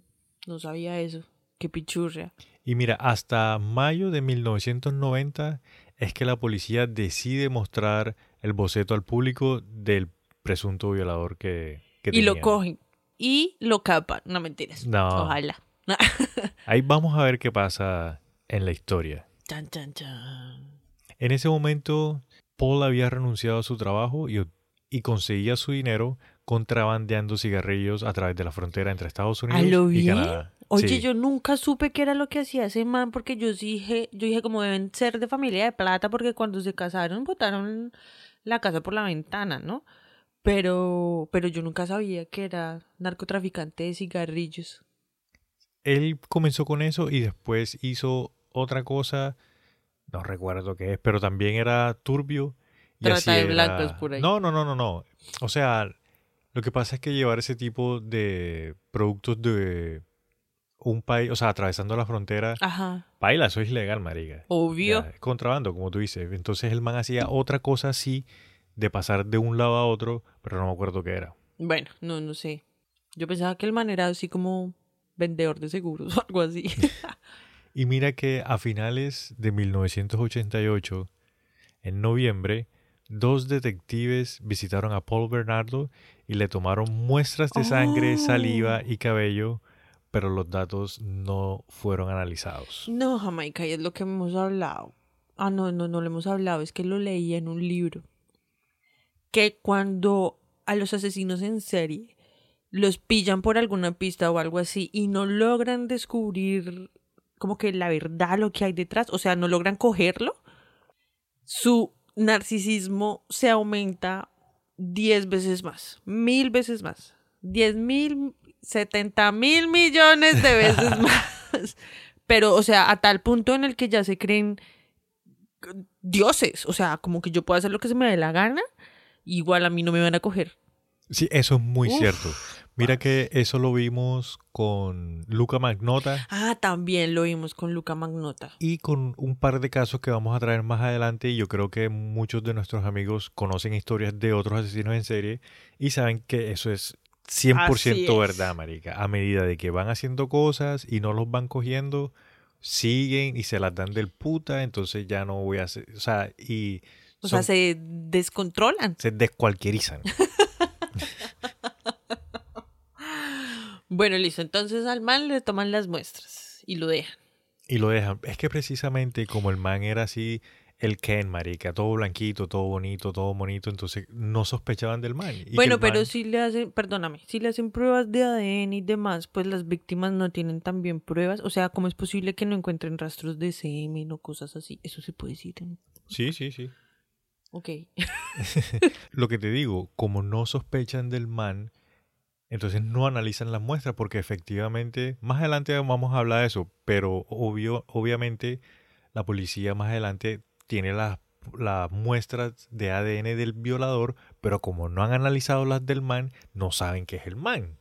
no sabía eso. Qué pichurria. Y mira, hasta mayo de 1990 es que la policía decide mostrar el boceto al público del presunto violador que, que Y lo cogen. Y lo capan. No mentiras. No. Ojalá. *laughs* Ahí vamos a ver qué pasa en la historia. chan, chan, chan. En ese momento, Paul había renunciado a su trabajo y, y conseguía su dinero contrabandeando cigarrillos a través de la frontera entre Estados ¿A Unidos lo y? Canadá. Oye, Sí. yo nunca supe qué era lo que hacía ese man porque yo dije, yo dije como deben ser de familia de plata porque cuando se casaron botaron la casa por la ventana, ¿no? Pero, pero yo nunca sabía que era narcotraficante de cigarrillos. Él comenzó con eso y después hizo otra cosa, no recuerdo qué es, pero también era turbio. y Trata así de era- blancos por ahí. No, no, no, no, no. O sea, lo que pasa es que llevar ese tipo de productos de un país, o sea, atravesando la frontera, Ajá, baila, eso es ilegal, marica. obvio. Ya, es contrabando, como tú dices. Entonces el man hacía otra cosa así, de pasar de un lado a otro, pero no me acuerdo qué era. Bueno, no, no sé. Yo pensaba que el man era así como vendedor de seguros *laughs* o algo así. *laughs* Y mira que a finales de 1988, en noviembre, dos detectives visitaron a Paul Bernardo y le tomaron muestras de sangre, Oh. saliva y cabello, pero los datos no fueron analizados. No, Jamaica, y es lo que hemos hablado. Ah, no, no, no lo hemos hablado, es que lo leí en un libro. Que cuando a los asesinos en serie los pillan por alguna pista o algo así y no logran descubrir como que la verdad, lo que hay detrás, o sea, no logran cogerlo, su narcisismo se aumenta 10 veces más, mil veces más, 10 mil, 70 mil millones de veces *laughs* más. Pero, o sea, a tal punto en el que ya se creen dioses, o sea, como que yo puedo hacer lo que se me dé la gana, igual a mí no me van a coger. Sí, eso es muy Uf, cierto. Mira que eso lo vimos con Luca Magnota Ah, también lo vimos con Luca Magnota. y con un par de casos que vamos a traer más adelante y yo creo que muchos de nuestros amigos conocen historias de otros asesinos en serie y saben que eso es 100% Así es. verdad, marica. A medida de que van haciendo cosas y no los van cogiendo, siguen y se las dan del puta, entonces ya no voy a hacer, o sea, y O sea, se descontrolan. se descualquierizan. *laughs* Bueno, listo. Entonces al man le toman las muestras y lo dejan. Y lo dejan. Es que precisamente como el man era así, el Ken, marica, todo blanquito, todo bonito, todo bonito, entonces no sospechaban del man. Y bueno, pero man- si le hacen, perdóname, si le hacen pruebas de ADN y demás, pues las víctimas no tienen también pruebas. O sea, ¿cómo es posible que no encuentren rastros de semen o cosas así? Eso se puede decir. en- Sí, sí, sí. Ok. *laughs* Lo que te digo, como no sospechan del man, entonces no analizan las muestras porque efectivamente, más adelante vamos a hablar de eso, pero obvio, obviamente la policía más adelante tiene las, las muestras de ADN del violador, pero como no han analizado las del man, no saben que es el man.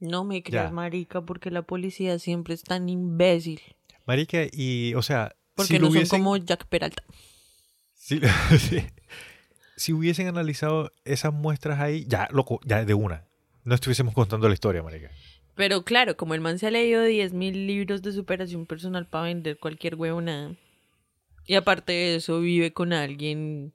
No me creas, Ya. marica, porque la policía siempre es tan imbécil. Marica, y, o sea, Porque si no hubiesen, son como Jack Peralta. si, *laughs* sí. si hubiesen analizado esas muestras ahí, ya, loco, ya de una. No estuviésemos contando la historia, marica. Pero claro, como el man se ha leído 10.000 libros de superación personal para vender cualquier huevona. Y aparte de eso, vive con alguien.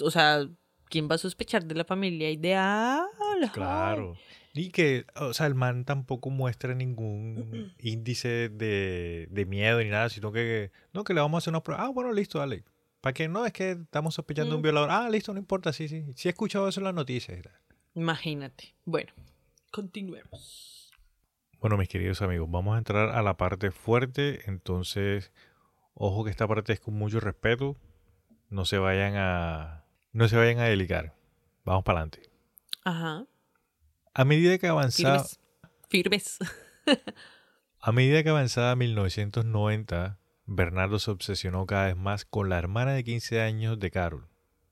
O sea, ¿quién va a sospechar de la familia ideal? Claro. Y que, o sea, el man tampoco muestra ningún *clears throat* índice de, de miedo ni nada, sino que, no, que le vamos a hacer una prueba. Ah, bueno, listo, dale. ¿Para qué? No, es que estamos sospechando de un Mm. violador. Ah, listo, no importa, sí, sí. Sí he escuchado eso en las noticias. Imagínate. Bueno, continuemos. Bueno, mis queridos amigos, vamos a entrar a la parte fuerte. Entonces, ojo que esta parte es con mucho respeto. No se vayan a, no se vayan a delicar. Vamos para adelante. Ajá. A medida que avanzaba, Firmes. firmes. *laughs* A medida que avanzaba 1990, Bernardo se obsesionó cada vez más con la hermana de 15 años de Carol,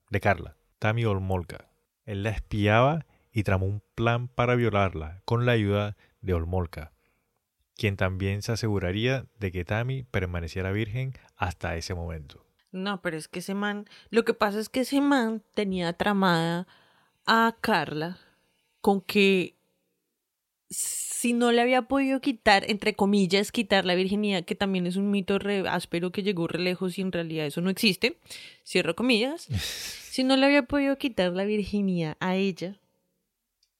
de Carla, Tammy Olmolka. Él la espiaba y tramó un plan para violarla con la ayuda de Olmolka, quien también se aseguraría de que Tammy permaneciera virgen hasta ese momento. No, pero es que ese man, lo que pasa es que ese man tenía tramada a Carla con que si no le había podido quitar, entre comillas, quitar la virginidad, que también es un mito re áspero que llegó re lejos y en realidad eso no existe, cierro comillas, *laughs* si no le había podido quitar la virginidad a ella,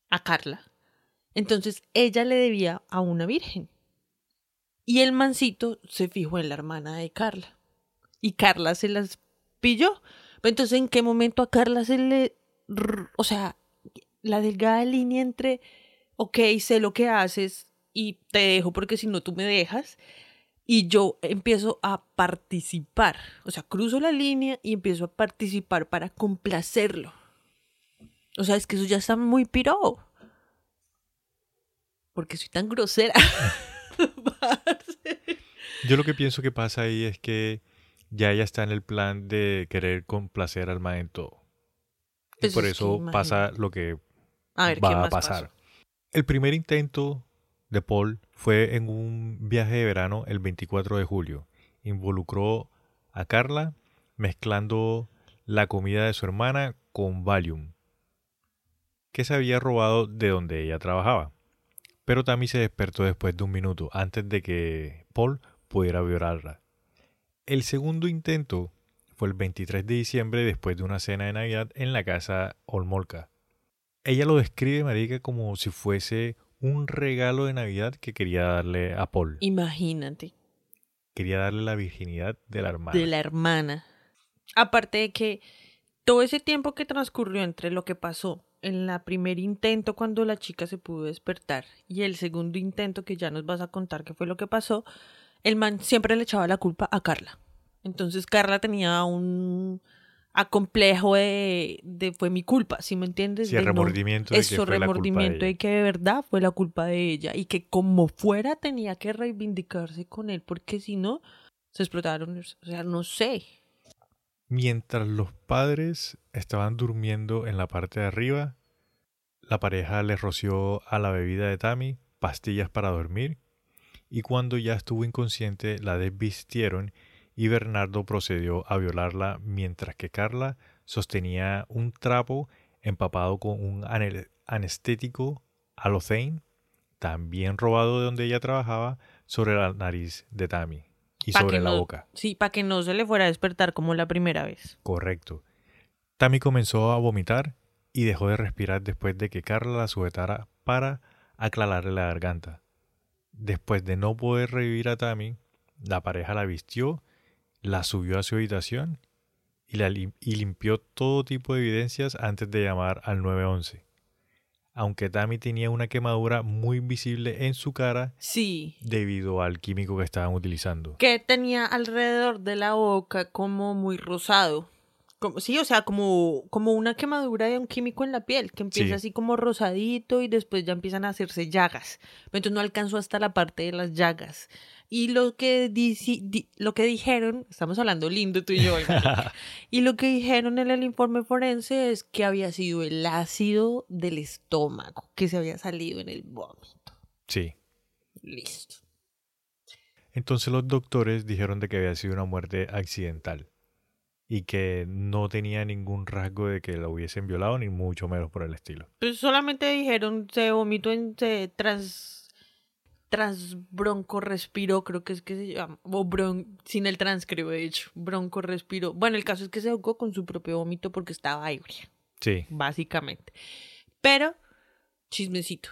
a Carla, entonces ella le debía a una virgen. Y el mancito se fijó en la hermana de Carla. Y Carla se las pilló. Entonces, ¿en qué momento a Carla se le... O sea, la delgada línea entre, ok, sé lo que haces y te dejo porque si no tú me dejas. Y yo empiezo a participar. O sea, cruzo la línea y empiezo a participar para complacerlo. O sea, es que eso ya está muy piro. Porque soy tan grosera. *laughs* Yo lo que pienso que pasa ahí es que ya ella está en el plan de querer complacer al man en todo. Y por es eso pasa lo que A ver, ¿qué va a pasar. pasó? El primer intento de Paul fue en un viaje de verano el 24 de julio. Involucró a Carla mezclando la comida de su hermana con Valium, que se había robado de donde ella trabajaba. Pero Tammy se despertó después de un minuto, antes de que Paul pudiera violarla. El segundo intento fue el 23 de diciembre después de una cena de Navidad en la casa Olmolka. Ella lo describe, marica, como si fuese un regalo de Navidad que quería darle a Paul. Imagínate. Quería darle la virginidad de la hermana. de la hermana. Aparte de que todo ese tiempo que transcurrió entre lo que pasó en la primer intento cuando la chica se pudo despertar y el segundo intento que ya nos vas a contar qué fue lo que pasó, el man siempre le echaba la culpa a Carla. Entonces Carla tenía un acomplejo de, de fue mi culpa, ¿sí me entiendes? Sí, De el no- remordimiento de que eso, fue la culpa de remordimiento de que de verdad fue la culpa de ella y que como fuera tenía que reivindicarse con él porque si no se explotaron, o sea, no sé. Mientras los padres estaban durmiendo en la parte de arriba, la pareja le roció a la bebida de Tammy pastillas para dormir y cuando ya estuvo inconsciente la desvistieron y Bernardo procedió a violarla mientras que Carla sostenía un trapo empapado con un ane- anestético alothane, también robado de donde ella trabajaba, sobre la nariz de Tammy y Pa' sobre la no- boca. Sí, para que no se le fuera a despertar como la primera vez. Correcto. Tammy comenzó a vomitar y dejó de respirar después de que Carla la sujetara para aclararle la garganta. Después de no poder revivir a Tammy, la pareja la vistió, la subió a su habitación y, la lim- y limpió todo tipo de evidencias antes de llamar al 911. Aunque Tammy tenía una quemadura muy visible en su cara Sí. debido al químico que estaban utilizando. Que tenía alrededor de la boca como muy rosado. Como, sí, o sea, como, como una quemadura de un químico en la piel, que empieza Sí. así como rosadito y después ya empiezan a hacerse llagas. Pero entonces no alcanzó hasta la parte de las llagas. Y lo que, dici- di- lo que dijeron, estamos hablando lindo tú y yo, *laughs* y lo que dijeron en el informe forense es que había sido el ácido del estómago que se había salido en el vómito. Sí. Listo. Entonces los doctores dijeron de que había sido una muerte accidental y que no tenía ningún rasgo de que la hubiesen violado ni mucho menos por el estilo. Pues solamente dijeron se vomitó en se trans trans bronco respiró, creo que es que se llama, o bron, sin el trans creo de hecho, bronco respiró. Bueno, el caso es que se ahogó con su propio vómito porque estaba ebria, Sí, básicamente. Pero chismecito.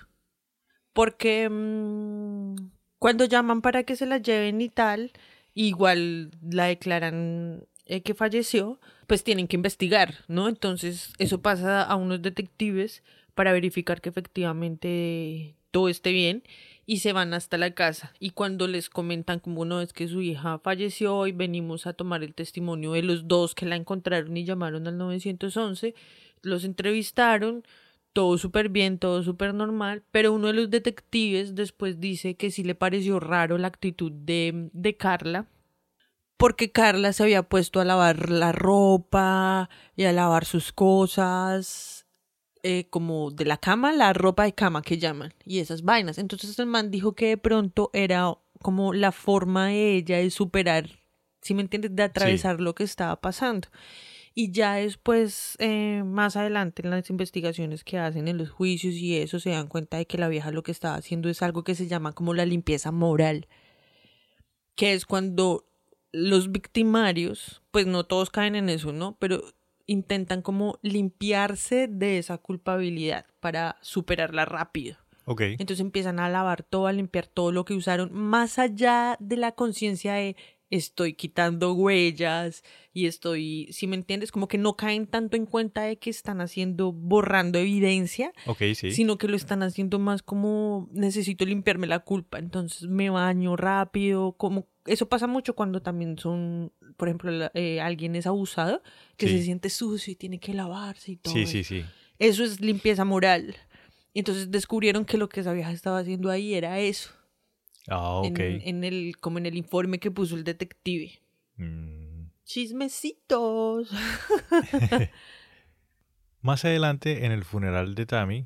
Porque mm, cuando llaman para que se la lleven y tal, igual la declaran eh, que falleció, pues tienen que investigar, ¿no? Entonces eso pasa a unos detectives para verificar que efectivamente todo esté bien y se van hasta la casa. Y cuando les comentan como no es que su hija falleció y venimos a tomar el testimonio de los dos que la encontraron y llamaron al 911, los entrevistaron, todo súper bien, todo súper normal, pero uno de los detectives después dice que sí le pareció raro la actitud de, de Carla, porque Carla se había puesto a lavar la ropa y a lavar sus cosas, eh, como de la cama, la ropa de cama que llaman, y esas vainas. Entonces el man dijo que de pronto era como la forma de ella de superar, si me entiendes, de atravesar lo que estaba pasando. Y ya después, eh, más adelante en las investigaciones que hacen en los juicios y eso, se dan cuenta de que la vieja lo que estaba haciendo es algo que se llama como la limpieza moral, que es cuando los victimarios, pues no todos caen en eso, ¿no? Pero intentan como limpiarse de esa culpabilidad para superarla rápido. Ok. Entonces empiezan a lavar todo, a limpiar todo lo que usaron, más allá de la conciencia de estoy quitando huellas y estoy, si me entiendes, como que no caen tanto en cuenta de que están haciendo, borrando evidencia, sí. sino que lo están haciendo más como necesito limpiarme la culpa, entonces me baño rápido, como eso pasa mucho cuando también son, por ejemplo, eh, alguien es abusado, que Sí. se siente sucio y tiene que lavarse y todo. Sí, eso. sí, sí. Eso es limpieza moral. Entonces descubrieron que lo que esa vieja estaba haciendo ahí era eso. Ah, ok. En, en el, como en el informe que puso el detective. Mm. Chismecitos. *laughs* *laughs* Más adelante, en el funeral de Tammy,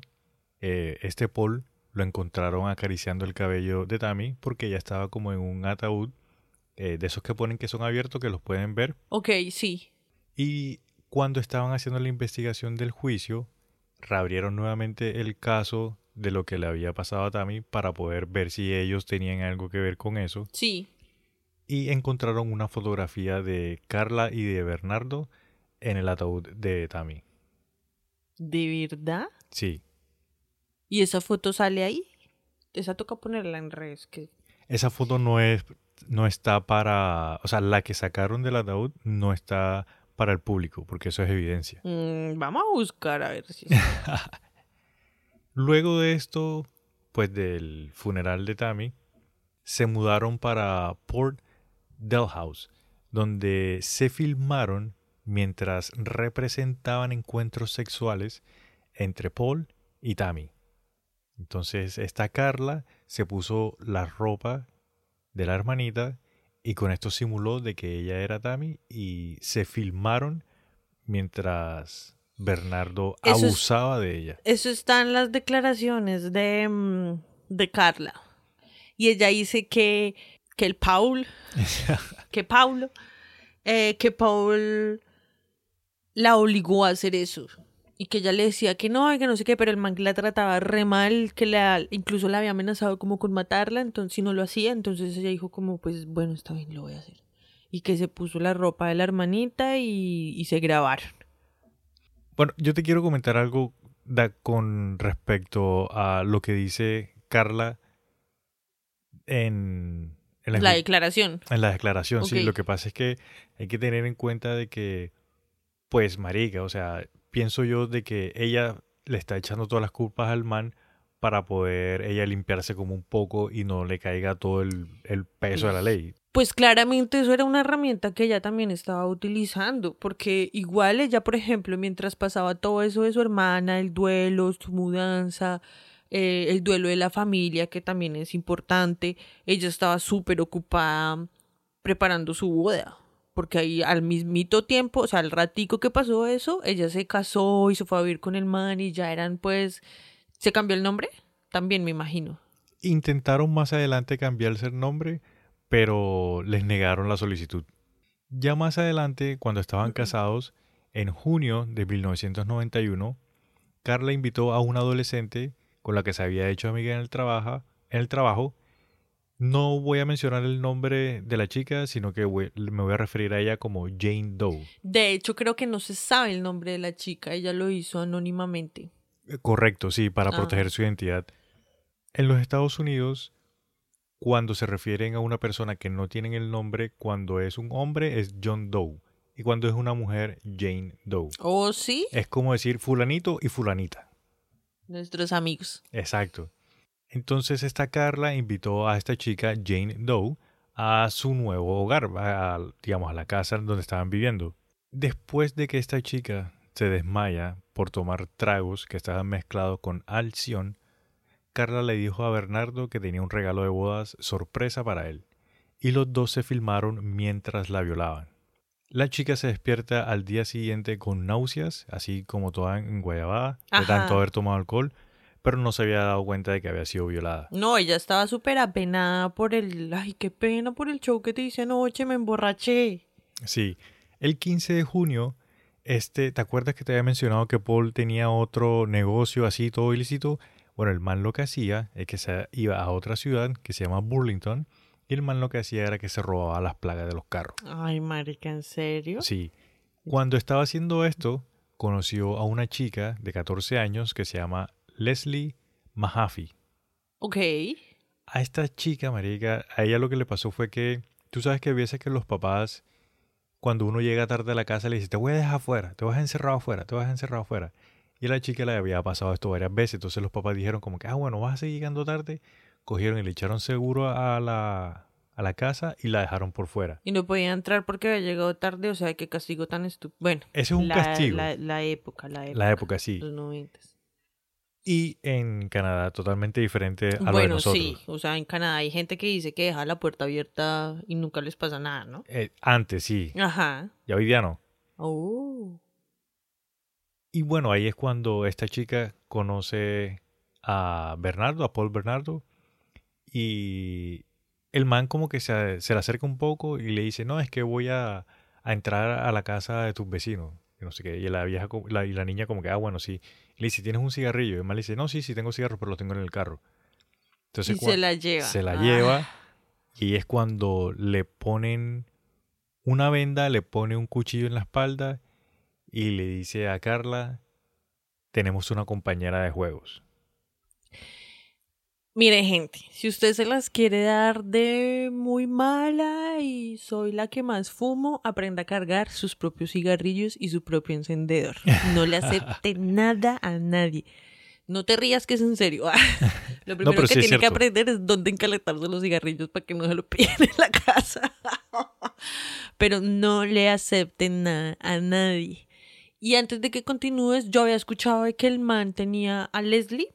eh, este Paul lo encontraron acariciando el cabello de Tammy porque ella estaba como en un ataúd eh, de esos que ponen que son abiertos, que los pueden ver. ok, sí. Y cuando estaban haciendo la investigación del juicio, reabrieron nuevamente el caso de lo que le había pasado a Tammy para poder ver si ellos tenían algo que ver con eso. Sí. Y encontraron una fotografía de Carla y de Bernardo en el ataúd de Tammy. ¿De verdad? Sí. ¿Y esa foto sale ahí? Esa toca ponerla en redes. Que... Esa foto no es no está para, o sea, la que sacaron del ataúd no está para el público, porque eso es evidencia. Mm, vamos a buscar a ver si... *laughs* Luego de esto, pues del funeral de Tammy, se mudaron para Port Dalhouse, donde se filmaron mientras representaban encuentros sexuales entre Paul y Tammy. Entonces, esta Carla se puso la ropa de la hermanita y con esto simuló de que ella era Tammy y se filmaron mientras Bernardo Eso es- abusaba de ella. Eso está en las declaraciones de, mm, de Carla. Y ella dice que, que el Paul, *laughs* que Paulo, eh, que Paul la obligó a hacer eso. Y que ella le decía que no, y que no sé qué, pero el man la trataba re mal, que la, incluso la había amenazado como con matarla, entonces si no lo hacía, entonces ella dijo como, pues bueno, está bien, lo voy a hacer. Y que se puso la ropa de la hermanita y, y se grabaron. Bueno, yo te quiero comentar algo da- con respecto a lo que dice Carla en, en La declaración. en la declaración. Sí, lo que pasa es que hay que tener en cuenta de que, pues, marica, o sea, pienso yo de que ella le está echando todas las culpas al man para poder ella limpiarse como un poco y no le caiga todo el, el peso de la ley. Pues claramente eso era una herramienta que ella también estaba utilizando, porque igual ella, por ejemplo, mientras pasaba todo eso de su hermana, el duelo, su mudanza, eh, el duelo de la familia, que también es importante, ella estaba súper ocupada preparando su boda, porque ahí al mismito tiempo, o sea, al ratico que pasó eso, ella se casó y se fue a vivir con el man y ya eran pues, ¿se cambió el nombre? También me imagino. Intentaron más adelante cambiarse el nombre, pero les negaron la solicitud. Ya más adelante, cuando estaban casados, en junio de 1991, Carla invitó a una adolescente con la que se había hecho amiga en el, trabajo, en el trabajo. No voy a mencionar el nombre de la chica, sino que voy- me voy a referir a ella como Jane Doe. De hecho, creo que no se sabe el nombre de la chica, ella lo hizo anónimamente. Eh, Correcto, sí, para Ah. proteger su identidad. En los Estados Unidos, cuando se refieren a una persona que no tienen el nombre, cuando es un hombre es John Doe y cuando es una mujer Jane Doe. ¿Oh, sí? Es como decir fulanito y fulanita. Nuestros amigos. Exacto. Entonces esta Carla invitó a esta chica Jane Doe a su nuevo hogar, a, digamos a la casa donde estaban viviendo. Después de que esta chica se desmaya por tomar tragos que estaban mezclados con alción, Carla le dijo a Bernardo que tenía un regalo de bodas sorpresa para él, y los dos se filmaron mientras la violaban. La chica se despierta al día siguiente con náuseas, así como toda en guayabada, de tanto haber tomado alcohol, pero no se había dado cuenta de que había sido violada. No, ella estaba súper apenada por el... Ay, qué pena por el show que te hice anoche, me emborraché. Sí, el 15 de junio, este, ¿te acuerdas que te había mencionado que Paul tenía otro negocio así, todo ilícito? Bueno, el man lo que hacía es que se iba a otra ciudad que se llama Burlington y el man lo que hacía era que se robaba las plagas de los carros. Ay, marica, ¿en serio? Sí. Cuando estaba haciendo esto, conoció a una chica de 14 años que se llama Leslie Mahaffey. Ok. A esta chica, marica, a ella lo que le pasó fue que, tú sabes que a veces que los papás, cuando uno llega tarde a la casa, le dice, te voy a dejar afuera, te vas a encerrar afuera, te vas a encerrar afuera. Y a la chica le había pasado esto varias veces, entonces los papás dijeron como que, ah, bueno, vas a seguir llegando tarde. Cogieron y le echaron seguro a la, a la casa y la dejaron por fuera. Y no podía entrar porque había llegado tarde, o sea, qué castigo tan estúpido. Bueno, Ese es un la, castigo. La, la época, la época. La época, sí. Los. Y en Canadá, totalmente diferente a lo de Bueno, nosotros. sí. O sea, en Canadá hay gente que dice que deja la puerta abierta y nunca les pasa nada, ¿no? Eh, antes sí, Ajá. ya hoy día no. Oh. Y bueno, ahí es cuando esta chica conoce a Bernardo, a Paul Bernardo, y el man como que se, se le acerca un poco y le dice, no, es que voy a, a entrar a la casa de tus vecinos. Y no sé qué. Y la vieja la, y la niña como que, ah, bueno, sí. Y le dice, ¿tienes un cigarrillo? Y el man le dice, no, sí, sí, tengo cigarros, pero los tengo en el carro. Entonces, y se la lleva. se la Ah. lleva y es cuando le ponen una venda, le pone un cuchillo en la espalda y le dice a Carla, tenemos una compañera de juegos. Mire, gente, si usted se las quiere dar de muy mala y soy la que más fumo, aprenda a cargar sus propios cigarrillos y su propio encendedor. No le *laughs* acepte nada a nadie. No te rías que es en serio. *laughs* Lo primero que sí tiene que aprender es dónde encaletarse los cigarrillos para que no se lo pillen en la *laughs* casa. Pero no le acepten nada a nadie. Y antes de que continúes, yo había escuchado de que el man tenía a Leslie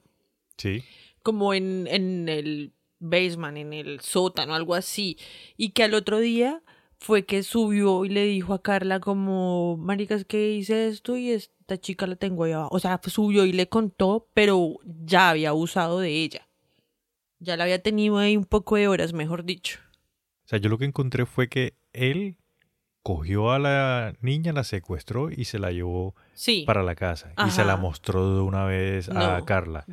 Sí. como en, en el basement, en el sótano, algo así. Y que al otro día fue que subió y le dijo a Carla como, maricas, que hice esto y esta chica la tengo ahí abajo. O sea, subió y le contó, pero ya había abusado de ella. Ya la había tenido ahí un poco de horas, mejor dicho. O sea, yo lo que encontré fue que él cogió a la niña, la secuestró y se la llevó Sí. para la casa. Y se la mostró de una vez a No. Carla.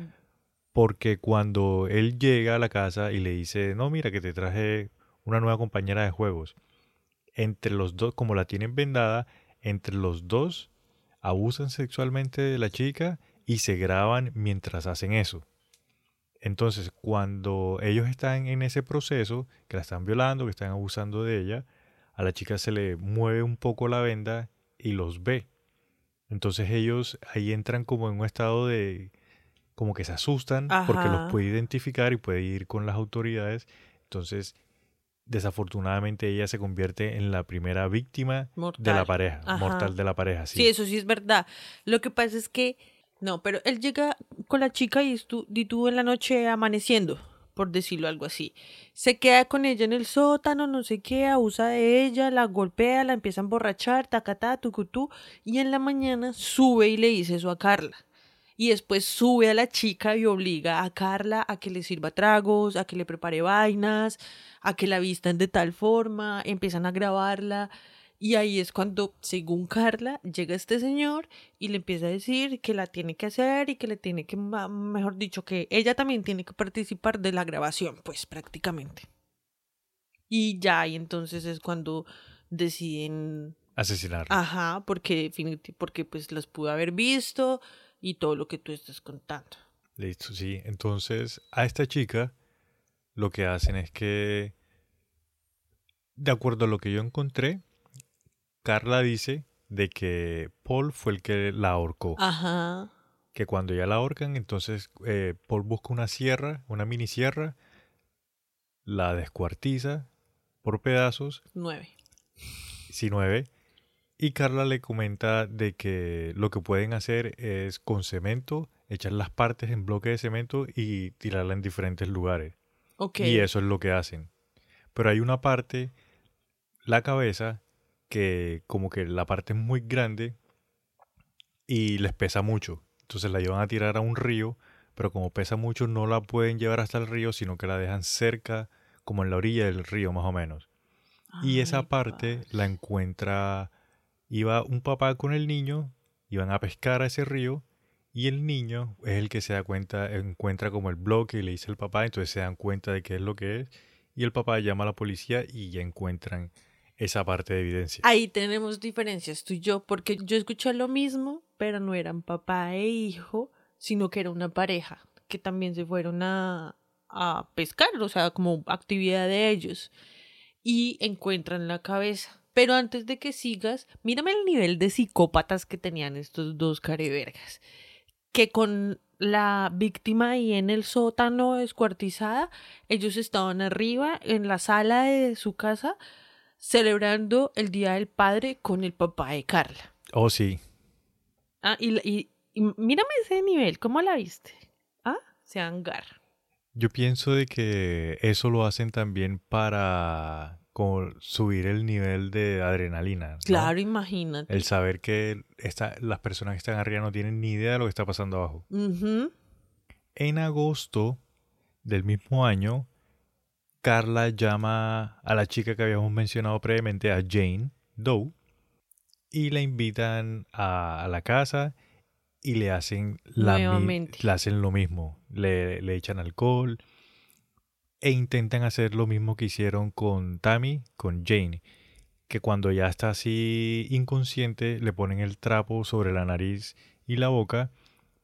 Porque cuando él llega a la casa y le dice, no, mira que te traje una nueva compañera de juegos, entre los dos, como la tienen vendada, entre los dos abusan sexualmente de la chica y se graban mientras hacen eso. Entonces, cuando ellos están en ese proceso, que la están violando, que están abusando de ella, a la chica se le mueve un poco la venda y los ve. Entonces ellos ahí entran como en un estado de como que se asustan porque los puede identificar y puede ir con las autoridades. Entonces, desafortunadamente ella se convierte en la primera víctima de la Mortal. pareja, Ajá. mortal de la pareja, sí. Sí, eso sí es verdad. Lo que pasa es que, no, pero él llega con la chica y, estu y tú en la noche amaneciendo, por decirlo algo así. Se queda con ella en el sótano, no sé qué, abusa de ella, la golpea, la empieza a emborrachar, tacatá, tucutú, y en la mañana sube y le dice eso a Carla. Y después sube a la chica y obliga a Carla a que le sirva tragos, a que le prepare vainas, a que la vistan de tal forma, empiezan a grabarla. Y ahí es cuando, según Carla, llega este señor y le empieza a decir que la tiene que hacer y que le tiene que, mejor dicho, que ella también tiene que participar de la grabación, pues prácticamente. Y ya, y entonces es cuando deciden, Asesinar. ajá, porque, porque pues las pudo haber visto y todo lo que tú estás contando. Listo, sí. Entonces, a esta chica lo que hacen es que, de acuerdo a lo que yo encontré, Carla dice de que Paul fue el que la ahorcó. Ajá. Que cuando ya la ahorcan, entonces eh, Paul busca una sierra, una mini sierra, la descuartiza por pedazos, Nueve. si nueve, Y Carla le comenta de que lo que pueden hacer es con cemento, echar las partes en bloques de cemento y tirarla en diferentes lugares. Ok. Y eso es lo que hacen. Pero hay una parte, la cabeza, que como que la parte es muy grande y les pesa mucho. Entonces la llevan a tirar a un río, pero como pesa mucho no la pueden llevar hasta el río, sino que la dejan cerca, como en la orilla del río más o menos. y esa parte la encuentra, iba un papá con el niño, iban a pescar a ese río y el niño es el que se da cuenta, encuentra como el bloque y le dice al papá, entonces se dan cuenta de qué es lo que es y el papá llama a la policía y ya encuentran esa parte de evidencia. Ahí tenemos diferencias tú y yo, porque yo escuché lo mismo, pero no eran papá e hijo, sino que era una pareja, que también se fueron a, a pescar, o sea, como actividad de ellos, y encuentran la cabeza. Pero antes de que sigas, mírame el nivel de psicópatas que tenían estos dos carevergas. Que con la víctima ahí en el sótano descuartizada, ellos estaban arriba en la sala de su casa celebrando el Día del Padre con el papá de Carla. Oh, sí. Ah, y, y, y mírame ese nivel, ¿cómo la viste? Ah, se hangar. Yo pienso de que eso lo hacen también para como subir el nivel de adrenalina. ¿no? Claro, imagínate. El saber que esta- las personas que están arriba no tienen ni idea de lo que está pasando abajo. En agosto del mismo año, Carla llama a la chica que habíamos mencionado previamente, a Jane Doe, y la invitan a, a la casa y le hacen, la mi- Nuevamente. le hacen lo mismo. Le, le echan alcohol e intentan hacer lo mismo que hicieron con Tammy, con Jane, que cuando ya está así inconsciente le ponen el trapo sobre la nariz y la boca,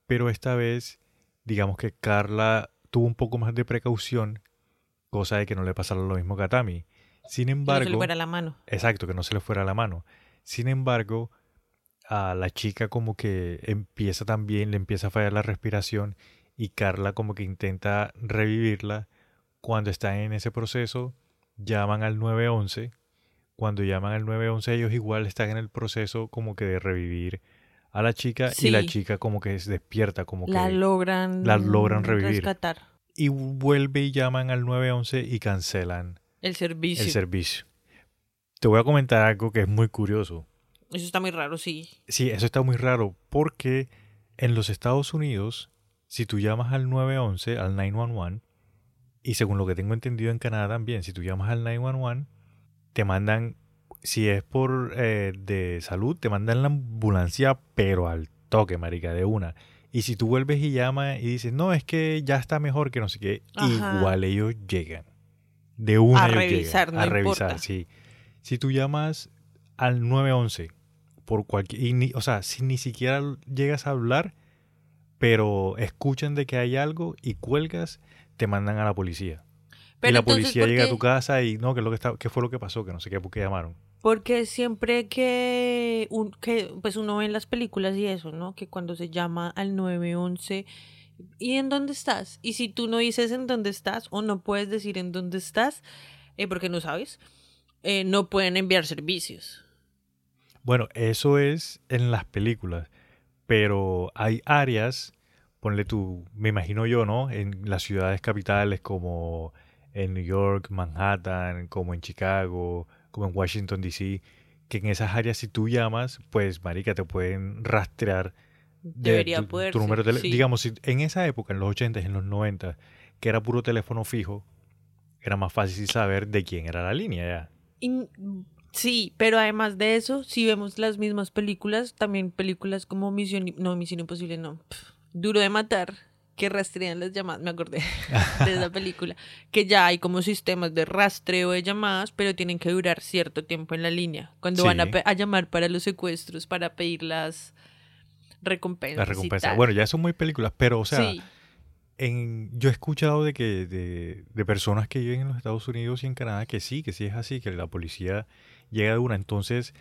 pero esta vez digamos que Carla tuvo un poco más de precaución, cosa de que no le pasara lo mismo que a Tammy. Sin Que no se embargo, le fuera la mano. exacto, que no se le fuera la mano. Sin embargo, a la chica como que empieza también, le empieza a fallar la respiración y Carla como que intenta revivirla. Cuando están en ese proceso, llaman al 911. Cuando llaman al 911, ellos igual están en el proceso como que de revivir a la chica y la chica como que se despierta, como La que logran, la logran revivir. rescatar. Y vuelve y llaman al 911 y cancelan El servicio. el servicio. Te voy a comentar algo que es muy curioso. Eso está muy raro, sí. Sí, eso está muy raro porque en los Estados Unidos, si tú llamas al 911, al 911, y según lo que tengo entendido en Canadá también, si tú llamas al 911, te mandan, si es por eh, de salud, te mandan la ambulancia, pero al toque, marica, de una. Y si tú vuelves y llamas y dices, no, es que ya está mejor que no sé qué, Ajá. igual ellos llegan. De una A ellos revisar, llegan, no a revisar, importa. sí. Si tú llamas al 911 por cualquier, y ni- o sea, si ni siquiera llegas a hablar, pero escuchan de que hay algo y cuelgas, te mandan a la policía. Pero y la entonces, policía ¿por llega a tu casa y no, ¿qué, es lo que está, qué fue lo que pasó? Que no sé qué, por qué llamaron. Porque siempre que, un, que pues uno ve en las películas y eso, ¿no? Que cuando se llama al 911, ¿y en dónde estás? Y si tú no dices en dónde estás o no puedes decir en dónde estás, eh, porque no sabes, eh, no pueden enviar servicios. Bueno, eso es en las películas, pero hay áreas, ponle tú, me imagino yo, ¿no? En las ciudades capitales como en New York, Manhattan, como en Chicago, como en Washington, D.C., que en esas áreas si tú llamas, pues, marica, te pueden rastrear de Debería tu, número de sí. Digamos, si en esa época, en los 80 y en los 90, que era puro teléfono fijo, era más fácil saber de quién era la línea ya. Sí, pero además de eso, si vemos las mismas películas, también películas como Misión, no, Misión Imposible, no, Duro de Matar, que rastrean las llamadas, me acordé *laughs* de esa película, que ya hay como sistemas de rastreo de llamadas, pero tienen que durar cierto tiempo en la línea, cuando van a, a llamar para los secuestros, para pedir las recompensas. La y recompensa. tal. Bueno, ya son muy películas, pero o sea, sí, en, yo he escuchado de que de, de personas que viven en los Estados Unidos y en Canadá que sí, que sí es así, que la policía llega de una. Entonces,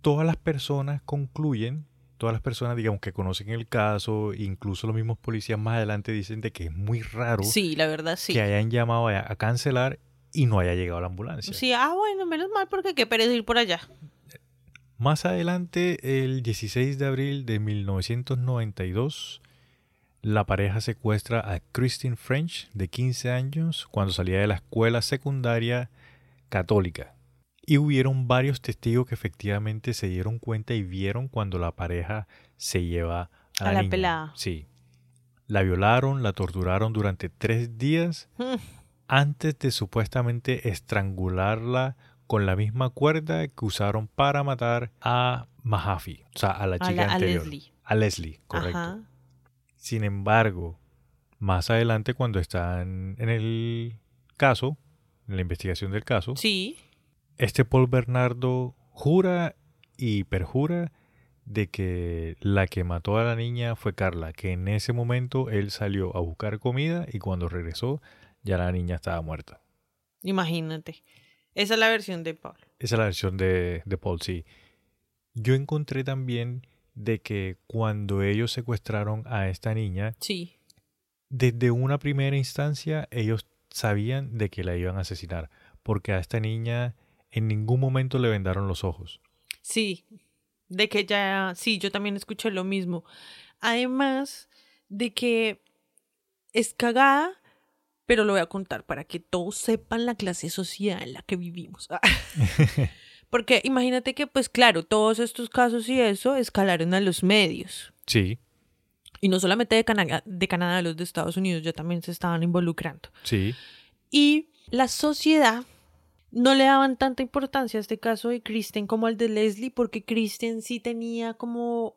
todas las personas concluyen, todas las personas, digamos, que conocen el caso, incluso los mismos policías más adelante dicen de que es muy raro sí, la verdad sí. que hayan llamado a, a cancelar y no haya llegado la ambulancia. Sí, ah, bueno, menos mal porque qué pereza ir por allá. Más adelante, el 16 de abril de 1992, la pareja secuestra a Christine French, de 15 años, cuando salía de la escuela secundaria católica. Y hubieron varios testigos que efectivamente se dieron cuenta y vieron cuando la pareja se lleva a, A la niña. pelada. Sí. La violaron, la torturaron durante tres días Mm. antes de supuestamente estrangularla con la misma cuerda que usaron para matar a Mahaffey, o sea, a la A chica la- a anterior. Leslie. A Leslie, correcto. Ajá. Sin embargo, más adelante cuando están en el caso, en la investigación del caso, Sí. Este Paul Bernardo jura y perjura de que la que mató a la niña fue Carla, que en ese momento él salió a buscar comida y cuando regresó ya la niña estaba muerta. Imagínate. Esa es la versión de Paul. Esa es la versión de, de Paul, sí. Yo encontré también de que cuando ellos secuestraron a esta niña, Sí. desde una primera instancia ellos sabían de que la iban a asesinar, porque a esta niña en ningún momento le vendaron los ojos. Sí. De que ya. Sí, yo también escuché lo mismo. Además de que es cagada, pero lo voy a contar para que todos sepan la clase social en la que vivimos. *laughs* Porque imagínate que, pues claro, todos estos casos y eso escalaron a los medios. Sí, Y no solamente de, Cana- de Canadá, los de Estados Unidos ya también se estaban involucrando. sí, Y la sociedad no le daban tanta importancia a este caso de Kristen como al de Leslie, porque Kristen sí tenía como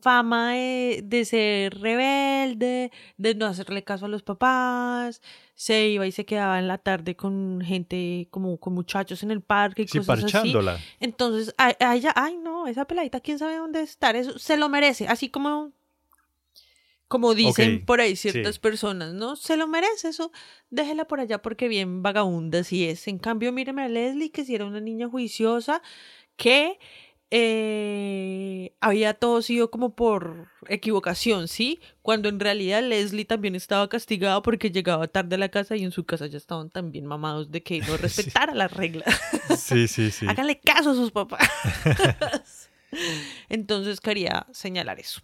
fama de, de ser rebelde, de no hacerle caso a los papás, se iba y se quedaba en la tarde con gente, como con muchachos en el parque y sí, cosas así. parchándola. Entonces, a, a ella, ay no, esa peladita, quién sabe dónde estar, eso se lo merece, así como, como dicen por ahí ciertas sí. personas, ¿no? Se lo merece eso, déjela por allá porque bien vagabunda sí es. En cambio, míreme a Leslie, que si era una niña juiciosa, que eh, había todo sido como por equivocación, ¿sí? Cuando en realidad Leslie también estaba castigada porque llegaba tarde a la casa y en su casa ya estaban también mamados de que no *laughs* respetara las reglas. Sí, sí, sí. *laughs* Háganle caso a sus papás. *laughs* Entonces quería señalar eso.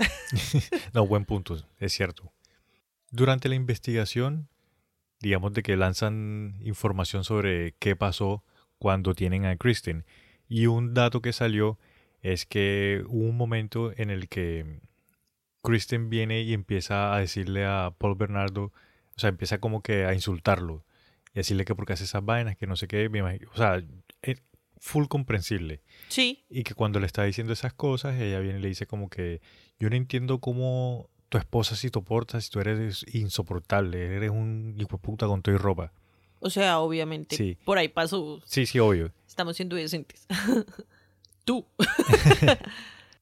*laughs* No, buen punto, es cierto. Durante la investigación, digamos de que lanzan información sobre qué pasó cuando tienen a Kristen. Y un dato que salió es que hubo un momento en el que Kristen viene y empieza a decirle a Paul Bernardo, o sea, empieza como que a insultarlo y decirle que porque hace esas vainas, que no sé qué, o sea, es full comprensible. Sí, Y que cuando le está diciendo esas cosas, ella viene y le dice como que yo no entiendo cómo tu esposa si soporta si tú eres insoportable, eres un hijo puta con toda y ropa. o sea, obviamente Sí. por ahí pasó. Sí, sí, obvio. Estamos siendo decentes. *laughs* Tú.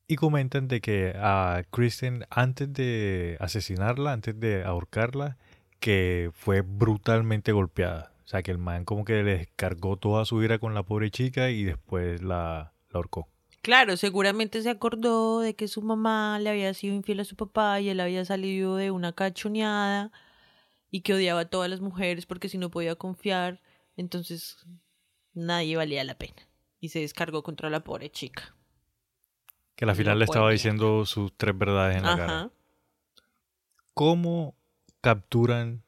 Y comentan de que a Kristen, antes de asesinarla, antes de ahorcarla, que fue brutalmente golpeada. O sea, que el man como que le descargó toda su ira con la pobre chica y después la, la ahorcó. Claro, seguramente se acordó de que su mamá le había sido infiel a su papá y él había salido de una cachoneada y que odiaba a todas las mujeres porque si no podía confiar, entonces nadie valía la pena. Y se descargó contra la pobre chica. Que al final le estaba diciendo sus tres verdades en la cara. Ajá. ¿Cómo capturan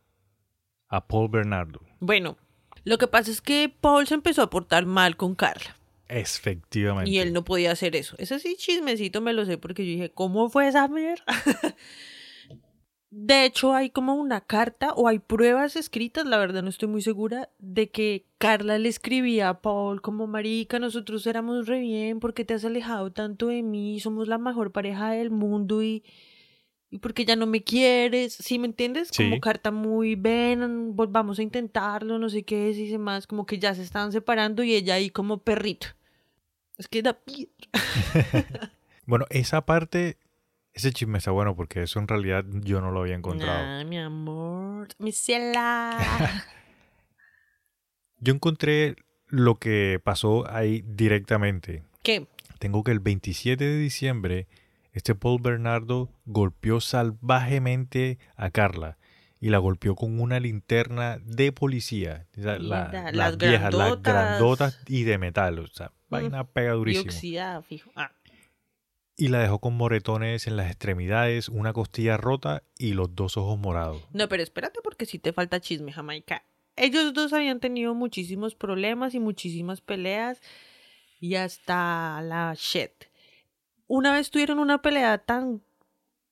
a Paul Bernardo? Bueno, lo que pasa es que Paul se empezó a portar mal con Carla. Efectivamente. Y él no podía hacer eso. Ese sí chismecito me lo sé porque yo dije, ¿cómo fue esa mierda? *laughs* De hecho, hay como una carta o hay pruebas escritas, la verdad no estoy muy segura, de que Carla le escribía a Paul como marica, nosotros éramos re bien, porque te has alejado tanto de mí? Somos la mejor pareja del mundo y, y porque ya no me quieres, ¿sí me entiendes? Sí. Como carta muy, ven, volvamos a intentarlo, no sé qué, dice más, como que ya se estaban separando y ella ahí como perrito. Es que da. *laughs* Bueno, esa parte, ese chisme está bueno porque eso en realidad yo no lo había encontrado. Ah, mi amor, mi ciela. *laughs* Yo encontré lo que pasó ahí directamente. ¿Qué? Tengo que el 27 de diciembre, este Paul Bernardo golpeó salvajemente a Carla y la golpeó con una linterna de policía. O sea, la- Mira, las las viejas, las grandotas y de metal. O sea, vaina pega Y durísimo. oxidada, fijo. Ah, Y la dejó con moretones en las extremidades, una costilla rota y los dos ojos morados. No, pero espérate porque si te falta chisme, Jamaica. Ellos dos habían tenido muchísimos problemas y muchísimas peleas y hasta la shit. Una vez tuvieron una pelea tan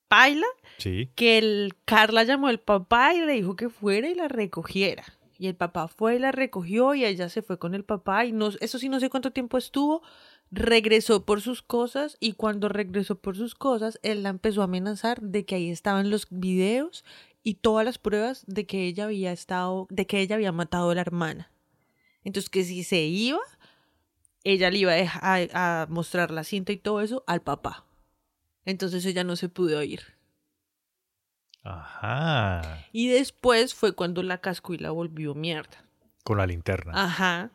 paila Sí. que el Carla llamó al papá y le dijo que fuera y la recogiera. Y el papá fue la recogió y ella se fue con el papá y no, eso sí no sé cuánto tiempo estuvo. Regresó por sus cosas y cuando regresó por sus cosas, él la empezó a amenazar de que ahí estaban los videos y todas las pruebas de que ella había estado, de que ella había matado a la hermana. Entonces que si se iba, ella le iba a, a mostrar la cinta y todo eso al papá. Entonces ella no se pudo ir. Ajá. Y después fue cuando la cascó y la volvió mierda. Con la linterna. Ajá.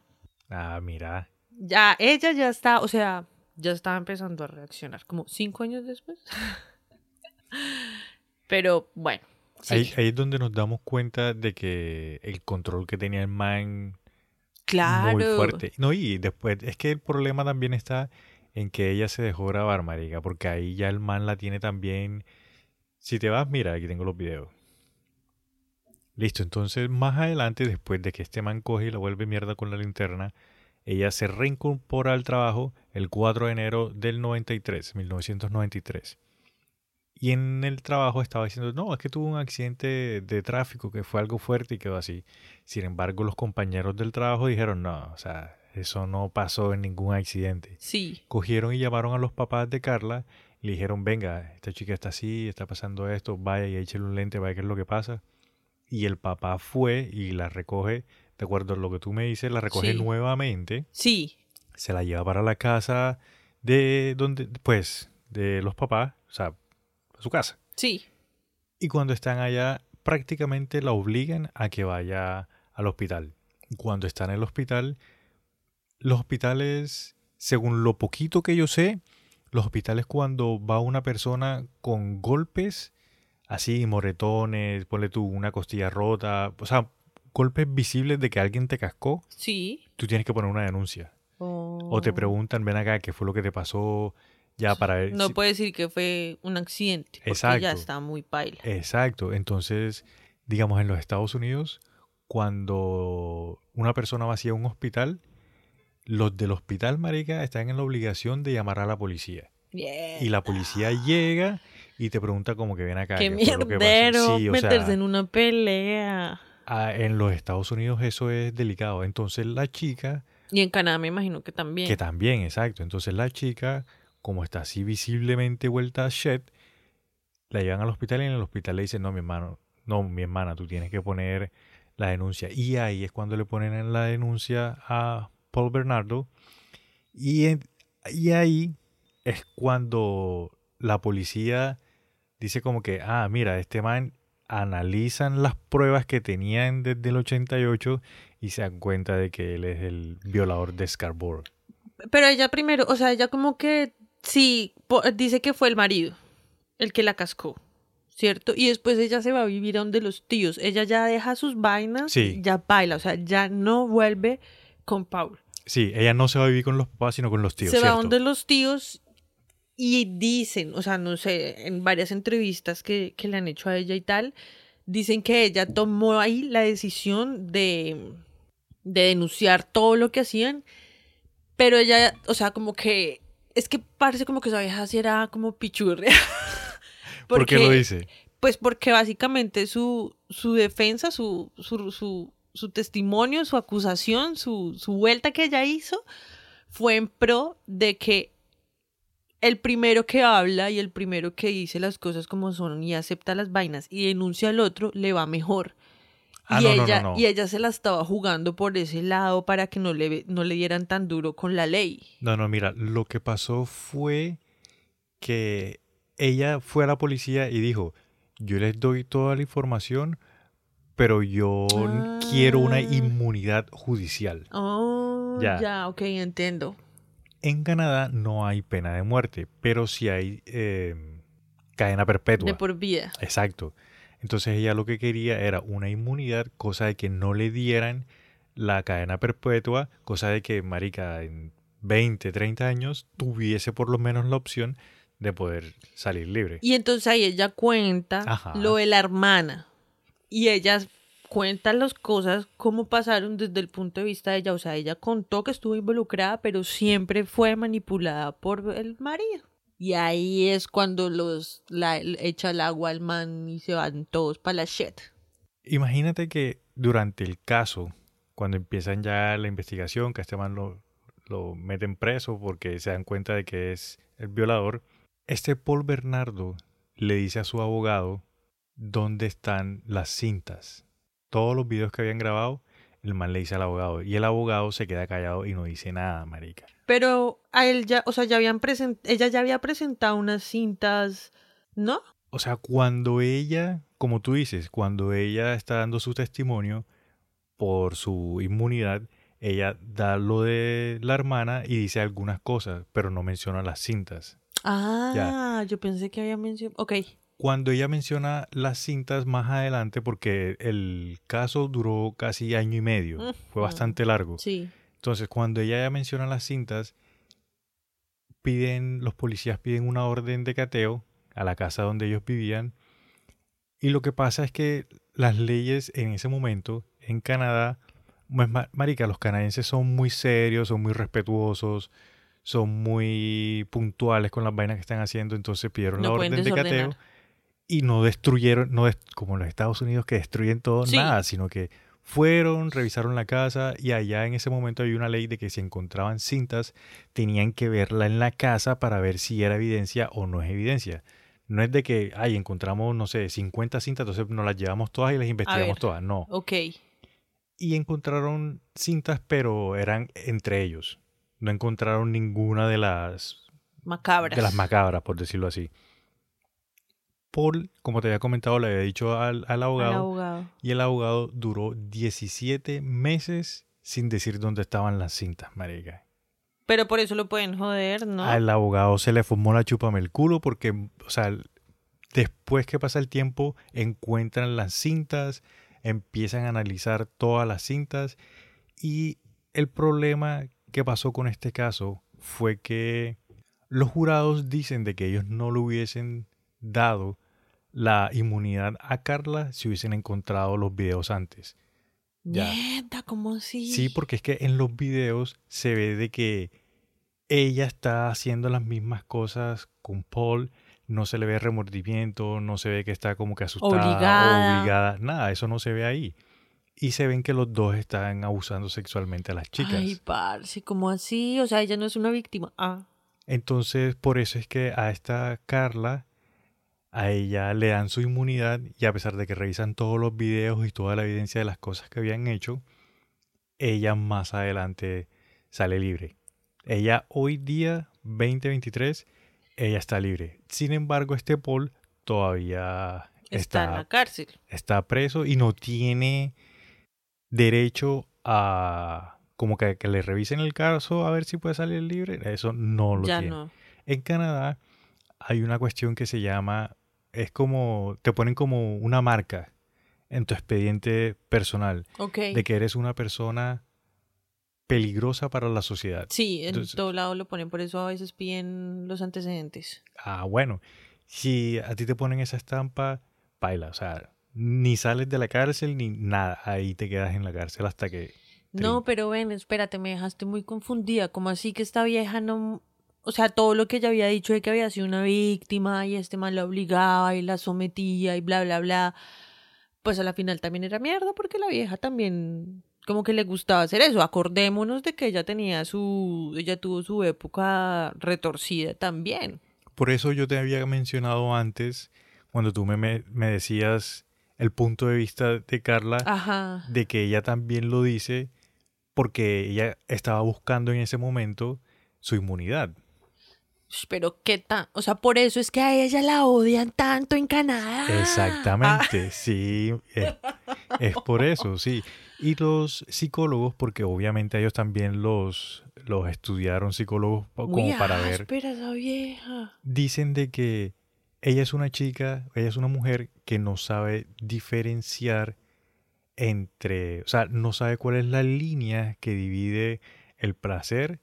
Ah, mira. Ya, ella ya está, o sea, ya estaba empezando a reaccionar, como cinco años después. *laughs* Pero bueno, sí, Ahí, ahí es donde nos damos cuenta de que el control que tenía el man claro. muy fuerte. No, y después, es que el problema también está en que ella se dejó grabar, marica, porque ahí ya el man la tiene también. Si te vas, mira, aquí tengo los videos. Listo, entonces más adelante, después de que este man coge y la vuelve mierda con la linterna, ella se reincorpora al trabajo el 4 de enero del 93, 1993. Y en el trabajo estaba diciendo, no, es que tuvo un accidente de tráfico que fue algo fuerte y quedó así. Sin embargo, los compañeros del trabajo dijeron, no, o sea, eso no pasó en ningún accidente. Sí, Cogieron y llamaron a los papás de Carla le dijeron, venga, esta chica está así, está pasando esto, vaya y échale un lente, vaya qué es lo que pasa. Y el papá fue y la recoge, de acuerdo a lo que tú me dices, la recoge Sí. nuevamente, sí, se la lleva para la casa de donde, pues, de los papás, o sea, a su casa. sí. Y cuando están allá, prácticamente la obligan a que vaya al hospital. Cuando está en el hospital, los hospitales, según lo poquito que yo sé, los hospitales cuando va una persona con golpes, así, moretones, ponle tú una costilla rota, o sea, golpes visibles de que alguien te cascó, Sí. tú tienes que poner una denuncia. O te Oh. preguntan, ven acá, ¿qué fue lo que te pasó? Ya para ver. No si- puede decir que fue un accidente, porque Exacto. ya está muy paila. Exacto. Entonces, digamos, en los Estados Unidos, cuando una persona va hacia un hospital, los del hospital, marica, están en la obligación de llamar a la policía. Y la policía llega y te pregunta como que ven acá. Qué ¿qué fue lo que pasó?". mierdero Sí, meterse sea, en una pelea. ah, en los Estados Unidos eso es delicado. Entonces la chica, Y en Canadá me imagino que también. que también, exacto. Entonces la chica, como está así visiblemente vuelta a shit, la llevan al hospital y en el hospital le dicen, no, mi hermano, no, mi hermana, tú tienes que poner la denuncia. Y ahí es cuando le ponen en la denuncia a Paul Bernardo. Y, en- y ahí es cuando la policía dice como que, ah, mira, este man analizan las pruebas que tenían desde el 88 y se dan cuenta de que él es el violador de Scarborough. Pero ella primero, o sea, ella como que sí, dice que fue el marido el que la cascó, ¿cierto? Y después ella se va a vivir a donde los tíos. Ella ya deja sus vainas, Sí. ya baila, o sea, ya no vuelve con Paul. Sí, ella no se va a vivir con los papás, sino con los tíos, se va ¿cierto? donde los tíos y dicen, o sea, no sé, en varias entrevistas que, que le han hecho a ella y tal, dicen que ella tomó ahí la decisión de, de denunciar todo lo que hacían, pero ella, o sea, como que, es que parece como que esa vieja sí era como pichurria. *laughs* ¿Por qué lo dice? Pues porque básicamente su, su defensa, su, su, su, su testimonio, su acusación, su, su vuelta que ella hizo, fue en pro de que el primero que habla y el primero que dice las cosas como son y acepta las vainas y denuncia al otro, le va mejor. Ah, y, no, ella, no, no. y ella se la estaba jugando por ese lado para que no le, no le dieran tan duro con la ley. No, no, mira, lo que pasó fue que ella fue a la policía y dijo, yo les doy toda la información, pero yo quiero una Ah. inmunidad judicial. Oh, Ya. ya, ok, entiendo. En Canadá no hay pena de muerte, pero sí hay eh, cadena perpetua. De por vida. Exacto. Entonces ella lo que quería era una inmunidad, cosa de que no le dieran la cadena perpetua, cosa de que, marica, en 20, 30 años, tuviese por lo menos la opción de poder salir libre. Y entonces ahí ella cuenta Ajá. lo de la hermana. Y ella cuenta las cosas, cómo pasaron desde el punto de vista de ella. O sea, ella contó que estuvo involucrada, pero siempre fue manipulada por el marido. Y ahí es cuando los la, echa el agua al man y se van todos para la shit. Imagínate que durante el caso, cuando empiezan ya la investigación, que este man lo, lo meten preso porque se dan cuenta de que es el violador, este Paul Bernardo le dice a su abogado dónde están las cintas. Todos los videos que habían grabado, el man le dice al abogado. Y el abogado se queda callado y no dice nada, marica. Pero a él ya, o sea, ya habían ella ya había presentado unas cintas, ¿no? O sea, cuando ella, como tú dices, cuando ella está dando su testimonio por su inmunidad, ella da lo de la hermana y dice algunas cosas, pero no menciona las cintas. Ah, yo pensé que había mencionado. Ok. Cuando ella menciona las cintas más adelante, porque el caso duró casi año y medio, fue bastante largo. Sí. Entonces, cuando ella ya menciona las cintas, piden, los policías piden una orden de cateo a la casa donde ellos vivían. Y lo que pasa es que las leyes en ese momento en Canadá, pues, ma- marica, los canadienses son muy serios, son muy respetuosos, son muy puntuales con las vainas que están haciendo, entonces pidieron No la orden de cateo. Y no destruyeron, no des- como en los Estados Unidos que destruyen todo, Sí. nada, sino que fueron, revisaron la casa y allá en ese momento hay una ley de que si encontraban cintas tenían que verla en la casa para ver si era evidencia o no es evidencia. No es de que, ay, encontramos, no sé, 50 cintas, entonces nos las llevamos todas y las investigamos todas. No. Ok. Y encontraron cintas, pero eran entre ellos. No encontraron ninguna de las Macabras. de las macabras, por decirlo así. Paul, como te había comentado, le había dicho al, al Al abogado y el abogado duró 17 meses sin decir dónde estaban las cintas, marica. Pero por eso lo pueden joder, ¿no? Al abogado se le formó la chupame el culo porque, o sea, después que pasa el tiempo, encuentran las cintas, empiezan a analizar todas las cintas y el problema que pasó con este caso fue que los jurados dicen de que ellos no le hubiesen dado la inmunidad a Carla si hubiesen encontrado los videos antes. Ya. Mierda, ¿cómo así? Sí, porque es que en los videos se ve de que ella está haciendo las mismas cosas con Paul, no se le ve remordimiento, no se ve que está como que asustada Obligada. o obligada, nada, eso no se ve ahí. Y se ven que los dos están abusando sexualmente a las chicas. Ay, parce, ¿cómo así? O sea, ella no es una víctima. Ah. Entonces, por eso es que a esta Carla, a ella le dan su inmunidad y a pesar de que revisan todos los videos y toda la evidencia de las cosas que habían hecho, ella más adelante sale libre. Ella hoy día, 2023, ella está libre. Sin embargo, este Paul todavía Está, en la cárcel. está preso y no tiene derecho a como que, que le revisen el caso a ver si puede salir libre. Eso no lo Ya tiene. no. En Canadá hay una cuestión que se llama, es como, te ponen como una marca en tu expediente personal Ok. de que eres una persona peligrosa para la sociedad. Sí, en Entonces- todo lado lo ponen, por eso a veces piden los antecedentes. Ah, bueno, si a ti te ponen esa estampa, baila, o sea, ni sales de la cárcel ni nada, ahí te quedas en la cárcel hasta que... No, pero ven, espérate, me dejaste muy confundida. como así que esta vieja no... O sea, todo lo que ella había dicho de que había sido una víctima y este mal la obligaba y la sometía y bla, bla, bla. Pues a la final también era mierda porque la vieja también como que le gustaba hacer eso. Acordémonos de que ella tenía su... Ella tuvo su época retorcida también. Por eso yo te había mencionado antes, cuando tú me, me, decías el punto de vista de Carla, Ajá. de que ella también lo dice porque ella estaba buscando en ese momento su inmunidad. Pero qué tan... O sea, por eso es que a ella la odian tanto en Canadá. Exactamente, *laughs* sí, es, es por eso, sí. Y los psicólogos, porque obviamente ellos también los, los estudiaron psicólogos como Uy, para ver, áspera esa vieja. dicen de que ella es una chica, ella es una mujer que no sabe diferenciar entre, o sea, no sabe cuál es la línea que divide el placer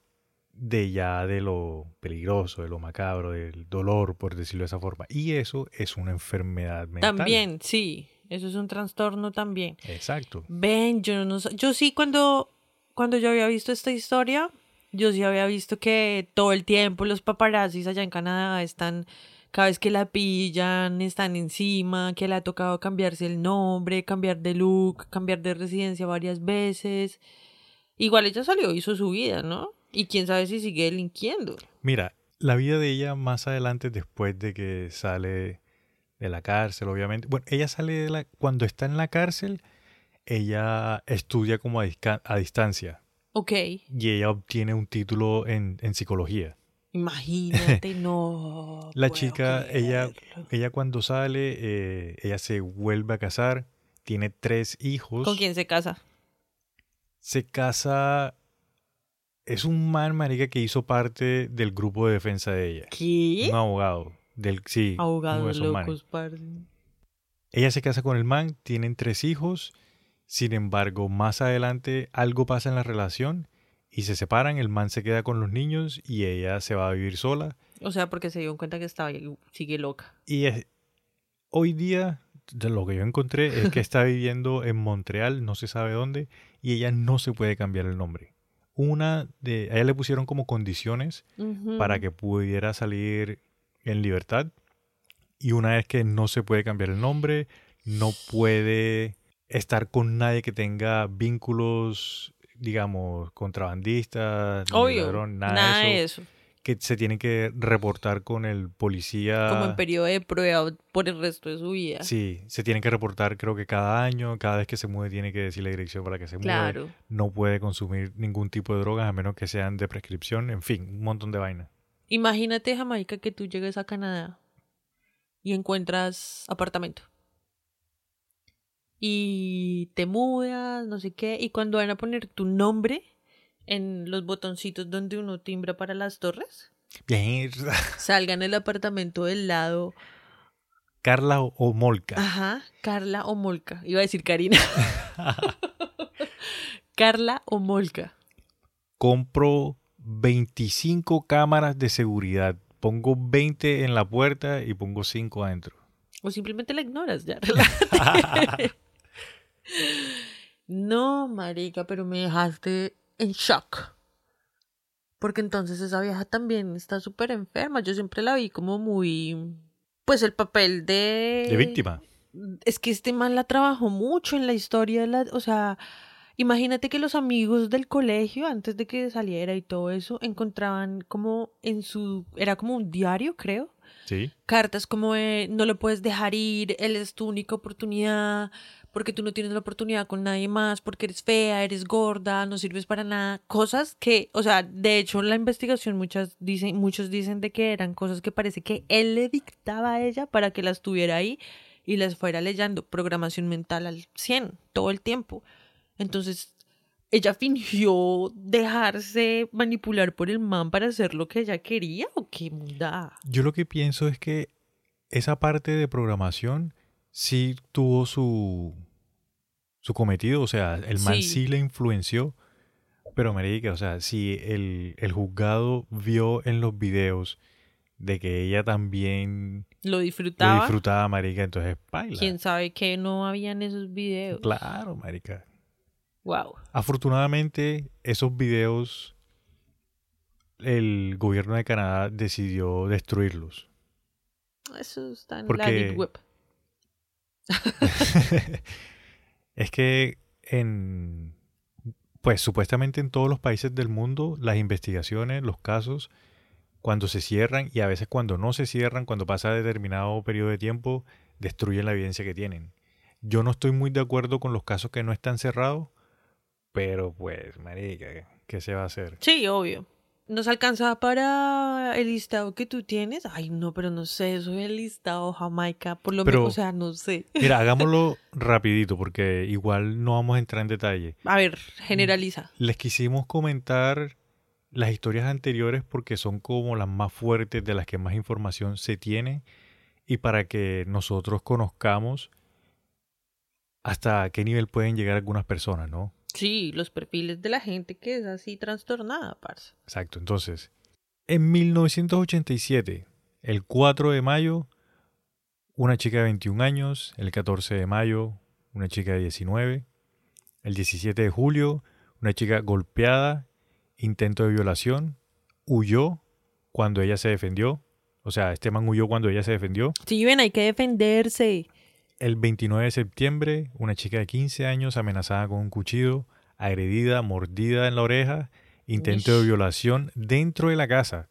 de ya de lo peligroso, de lo macabro, del dolor, por decirlo de esa forma. Y eso es una enfermedad mental. También, sí. Eso es un trastorno también. Exacto. Ven, yo no Yo sí, cuando, cuando yo había visto esta historia, yo sí había visto que todo el tiempo los paparazzis allá en Canadá están. Cada vez que la pillan, están encima, que le ha tocado cambiarse el nombre, cambiar de look, cambiar de residencia varias veces. Igual ella salió, hizo su vida, ¿no? Y quién sabe si sigue delinquiendo. Mira, la vida de ella más adelante, después de que sale de la cárcel, obviamente. Bueno, ella sale de la. Cuando está en la cárcel, ella estudia como a, a distancia. Ok, Y ella obtiene un título en, en psicología. imagínate, *laughs* no. La chica, ella, ella cuando sale, eh, ella se vuelve a casar, tiene tres hijos. ¿Con quién se casa? Se casa. Es un man, marica, que hizo parte del grupo de defensa de ella. ¿Qué? Un abogado. Del, sí, uno de locos, parce. Ella se casa con el man, tienen tres hijos. Sin embargo, más adelante algo pasa en la relación y se separan. El man se queda con los niños y ella se va a vivir sola. O sea, porque se dio cuenta que estaba sigue loca. Y es- hoy día, de lo que yo encontré, es que *laughs* está viviendo en Montreal, no se sabe dónde, y ella no se puede cambiar el nombre. Una de. A ella le pusieron como condiciones para que pudiera salir en libertad. Y una vez que no se puede cambiar el nombre, no puede estar con nadie que tenga vínculos, digamos, contrabandistas, ni Obvio, ladrón, nada, nada, de de eso, eso. Que se tiene que reportar con el policía. Como en periodo de prueba por el resto de su vida. Sí, se tiene que reportar creo que cada año, cada vez que se mueve tiene que decir la dirección para que se mueva. Claro. No puede consumir ningún tipo de drogas a menos que sean de prescripción, en fin, un montón de vainas. Imagínate, Jamaica, que tú llegues a Canadá y encuentras apartamento. Y te mudas, no sé qué, y cuando van a poner tu nombre en los botoncitos donde uno timbra para las torres, Mierda. *laughs* salgan el apartamento del lado Carla o, o Molca. Ajá, Carla o Molca. Iba a decir Karina. *laughs* Carla o Molca. Compro 25 cámaras de seguridad. Pongo 20 en la puerta y pongo 5 adentro. O simplemente la ignoras, ya. *laughs* no, marica, pero me dejaste en shock. Porque entonces esa vieja también está súper enferma. Yo siempre la vi como muy... Pues el papel de... De víctima. Es que este man la trabajó mucho en la historia de la... O sea, imagínate que los amigos del colegio, antes de que saliera y todo eso, encontraban como en su... Era como un diario, creo. Sí. Cartas como de, no lo puedes dejar ir, él es tu única oportunidad, porque tú no tienes la oportunidad con nadie más, porque eres fea, eres gorda, no sirves para nada. Cosas que, o sea, de hecho en la investigación muchas dicen, muchos dicen de que eran cosas que parece que él le dictaba a ella para que las tuviera ahí y las fuera leyendo. Programación mental al 100, todo el tiempo. Entonces, ella fingió dejarse manipular por el man para hacer lo que ella quería o qué munda. Yo lo que pienso es que esa parte de programación sí tuvo su, su cometido. O sea, el man Sí. sí, le influenció. Pero, marica, o sea, si el, el juzgado vio en los videos de que ella también Lo lo disfrutaba. disfrutaba, marica, entonces baila. ¿Quién sabe que no habían esos videos? Claro, marica. Wow. Afortunadamente, esos videos, el gobierno de Canadá decidió destruirlos. Eso está en la deep web. *laughs* es que en, pues supuestamente en todos los países del mundo, las investigaciones, los casos, cuando se cierran y a veces cuando no se cierran, cuando pasa determinado periodo de tiempo, destruyen la evidencia que tienen. Yo no estoy muy de acuerdo con los casos que no están cerrados, pero pues, marica, ¿qué se va a hacer? Sí, obvio. ¿Nos alcanza para el listado que tú tienes? Ay, no, pero no sé, eso es el listado Jamaica. Por lo menos, o sea, no sé. Mira, *laughs* hagámoslo rapidito porque igual no vamos a entrar en detalle. A ver, generaliza. Les quisimos comentar las historias anteriores porque son como las más fuertes, de las que más información se tiene y para que nosotros conozcamos hasta qué nivel pueden llegar algunas personas, ¿no? Sí, los perfiles de la gente que es así trastornada, parce. Exacto. Entonces, en 1987, el 4 de mayo, una chica de 21 años. El 14 de mayo, una chica de 19. El 17 de julio, una chica golpeada, intento de violación, huyó cuando ella se defendió. O sea, este man huyó cuando ella se defendió. Sí, ven, hay que defenderse. El 29 de septiembre, una chica de 15 años amenazada con un cuchillo, agredida, mordida en la oreja, intento de violación dentro de la casa.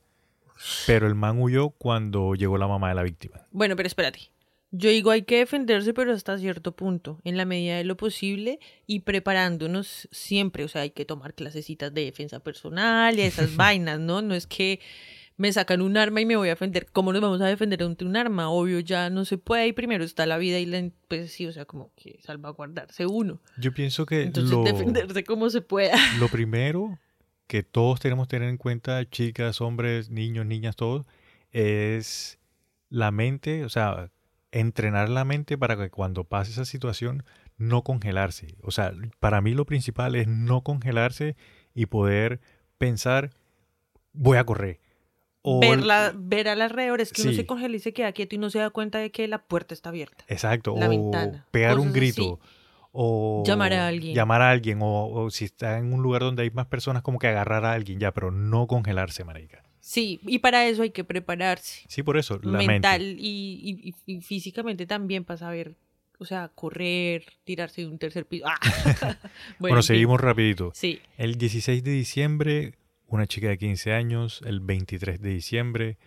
Pero el man huyó cuando llegó la mamá de la víctima. Bueno, pero espérate. Yo digo hay que defenderse, pero hasta cierto punto, en la medida de lo posible y preparándonos siempre. O sea, hay que tomar clasecitas de defensa personal y esas *laughs* vainas, ¿no? No es que me sacan un arma y me voy a defender. ¿Cómo nos vamos a defender ante un arma? Obvio, ya no se puede y primero está la vida y la... Pues sí, o sea, como que salvaguardarse uno. Yo pienso que Entonces, lo, defenderse como se pueda. *laughs* lo primero que todos tenemos que tener en cuenta, chicas, hombres, niños, niñas, todos, es la mente, o sea, entrenar la mente para que cuando pase esa situación no congelarse. O sea, para mí lo principal es no congelarse y poder pensar, voy a correr. O ver, la, ver al alrededor, es que uno se congela y se queda quieto y no se da cuenta de que la puerta está abierta. Exacto, la o ventana, pegar un grito. O Llamar a alguien. Llamar a alguien. O, o si está en un lugar donde hay más personas, como que agarrar a alguien ya, pero no congelarse, marica. Sí, y para eso hay que prepararse. Sí, por eso, la mental mente. y, y- y físicamente también para saber, o sea, correr, tirarse de un tercer piso. *laughs* Ah. *laughs* Bueno, en fin. seguimos rapidito. Sí, El 16 de diciembre, una chica de 15 años. El 23 de diciembre,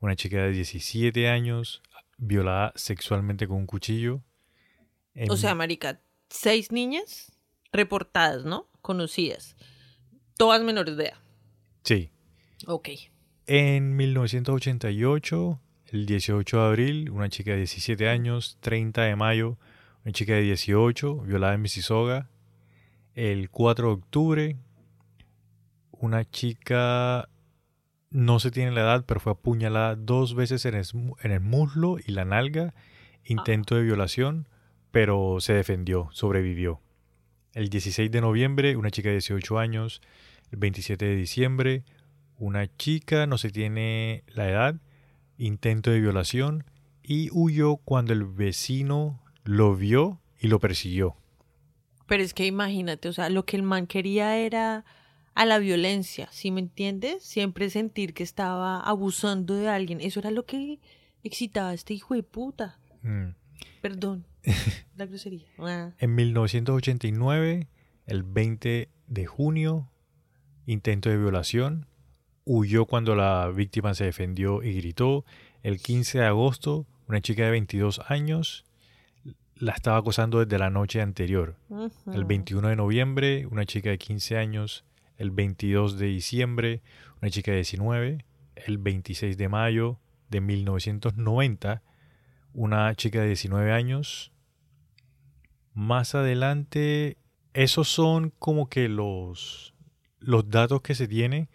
una chica de 17 años violada sexualmente con un cuchillo. En- o sea, marica, seis niñas reportadas, ¿no? Conocidas. Todas menores de edad. Sí. Ok. En 1988, el 18 de abril, una chica de 17 años. 30 de mayo, una chica de 18, violada en Mississauga. El 4 de octubre, una chica, no se tiene la edad, pero fue apuñalada dos veces en el, en el muslo y la nalga. Intento de violación, pero se defendió, sobrevivió. El 16 de noviembre, una chica de 18 años. El 27 de diciembre, una chica, no se tiene la edad, intento de violación y huyó cuando el vecino lo vio y lo persiguió. Pero es que imagínate, o sea, lo que el man quería era a la violencia, ¿sí me entiendes? Siempre sentir que estaba abusando de alguien. Eso era lo que excitaba a este hijo de puta. Mm. Perdón, *laughs* la grosería. Ah. En 1989, el 20 de junio, intento de violación, huyó cuando la víctima se defendió y gritó. El 15 de agosto, una chica de 22 años la estaba acosando desde la noche anterior. El 21 de noviembre, una chica de 15 años. El 22 de diciembre, una chica de 19. El 26 de mayo de 1990, una chica de 19 años. Más adelante, esos son como que los, los datos que se tiene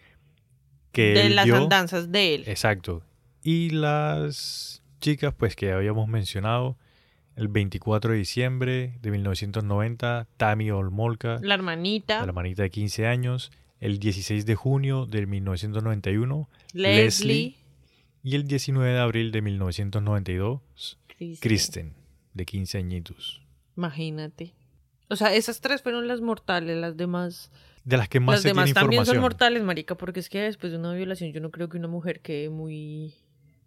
que De él las dio. andanzas de él. Exacto. Y las chicas, pues que habíamos mencionado, el 24 de diciembre de 1990, Tammy Olmolka, La hermanita, la hermanita de 15 años, el 16 de junio de 1991, Leslie, y el 19 de abril de 1992, Kristen. Kristen, de 15 añitos. Imagínate. O sea, esas tres fueron las mortales, las demás. De las que más las se demás tiene también son mortales, marica, porque es que después de una violación yo no creo que una mujer quede muy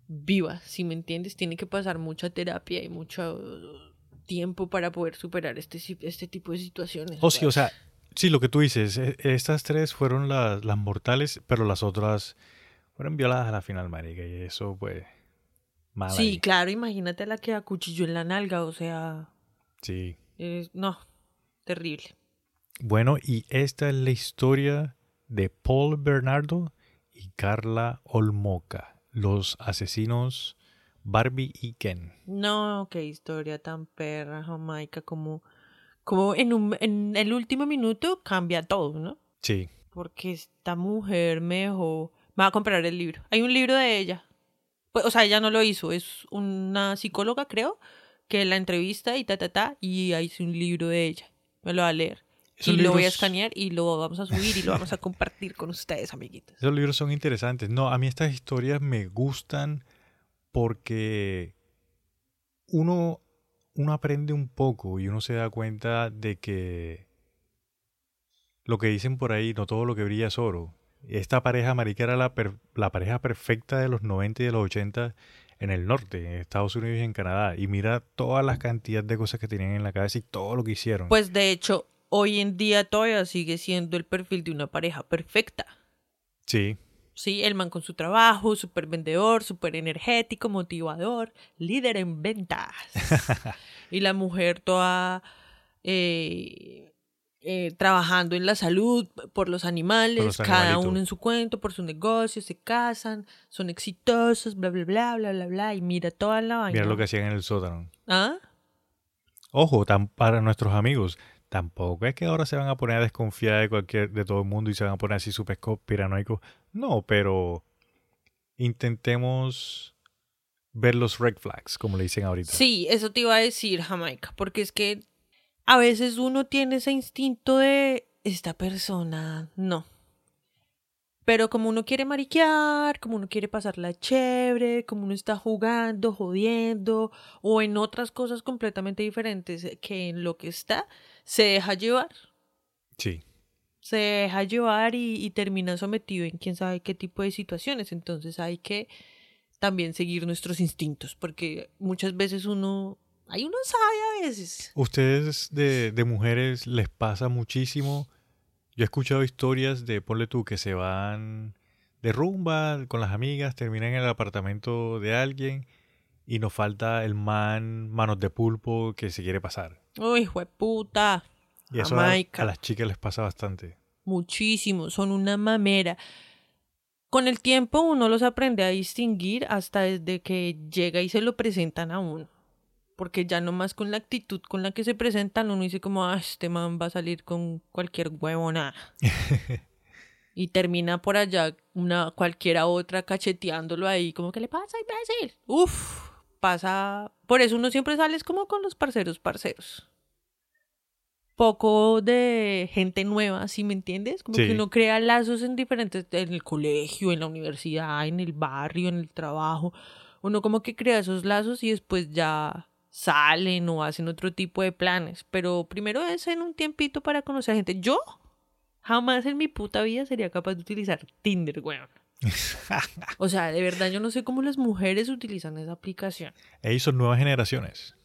viva, si me entiendes, tiene que pasar mucha terapia y mucho tiempo para poder superar este, este tipo de situaciones. Oh, sí, o sea, sí, lo que tú dices, e- estas tres fueron las, las mortales, pero las otras fueron violadas a la final, marica, y eso, pues, mal Sí, ahí. claro, imagínate la que acuchilló en la nalga, o sea, Sí. no, terrible. Bueno, y esta es la historia de Paul Bernardo y Carla Olmoca, los asesinos Barbie y Ken. No, qué historia tan perra, Jamaica, como, como en, un, en el último minuto cambia todo, ¿no? Sí, Porque esta mujer me dejó... Me va a comprar el libro. Hay un libro de ella. Pues, o sea, ella no lo hizo. Es una psicóloga, creo, que la entrevista y ta, ta, ta. Y ahí hice un libro de ella. Me lo va a leer. Y lo voy a escanear y lo vamos a subir y lo vamos a compartir con ustedes, amiguitos. Esos libros son interesantes. No, a mí estas historias me gustan porque uno, uno aprende un poco y uno se da cuenta de que lo que dicen por ahí, no todo lo que brilla es oro. Esta pareja marica era la, per- la pareja perfecta de los 90 y de los 80 en el norte, en Estados Unidos y en Canadá. Y mira todas las cantidades de cosas que tenían en la cabeza y todo lo que hicieron. Pues de hecho, hoy en día todavía sigue siendo el perfil de una pareja perfecta. sí, Sí, el man con su trabajo, súper vendedor, súper energético, motivador, líder en ventas. *laughs* y la mujer toda eh, eh, trabajando en la salud, por los animales, los cada uno en su cuento, por su negocio, se casan, son exitosos, bla, bla, bla, bla, bla, bla. Y mira toda la vaina. mira lo que hacían en el sótano. ¿Ah? Ojo, tan para nuestros amigos, tampoco es que ahora se van a poner a desconfiar de cualquier, de todo el mundo y se van a poner así súper piranoicos. No, pero intentemos ver los red flags, como le dicen ahorita. Sí, eso te iba a decir, Jamaica, porque es que a veces uno tiene ese instinto de esta persona, no. Pero como uno quiere mariquear, como uno quiere pasarla chévere, como uno está jugando, jodiendo, o en otras cosas completamente diferentes que en lo que está, se deja llevar. Sí. Se deja llevar y, y termina sometido en quién sabe qué tipo de situaciones. Entonces hay que también seguir nuestros instintos, porque muchas veces uno, ahí uno sabe a veces. Ustedes de, de mujeres les pasa muchísimo. Yo he escuchado historias de, ponle tú, que se van de rumba con las amigas, terminan en el apartamento de alguien y nos falta el man, manos de pulpo, que se quiere pasar. Uy, puta. Y eso a las chicas les pasa bastante. Muchísimo, son una mamera. Con el tiempo uno los aprende a distinguir hasta desde que llega y se lo presentan a uno. Porque ya nomás con la actitud con la que se presentan, uno dice como, ah, este man va a salir con cualquier huevona. *laughs* y termina por allá una cualquiera otra cacheteándolo ahí, como, ¿qué le pasa, imbécil? Uf, pasa... Por eso uno siempre sale como con los parceros, parceros poco de gente nueva, ¿sí me entiendes? Como Sí. que uno crea lazos en diferentes, en el colegio, en la universidad, en el barrio, en el trabajo. Uno como que crea esos lazos y después ya salen o hacen otro tipo de planes. Pero primero es en un tiempito para conocer gente. Yo jamás en mi puta vida sería capaz de utilizar Tinder, weón. O sea, de verdad yo no sé cómo las mujeres utilizan esa aplicación. Ellos son nuevas generaciones.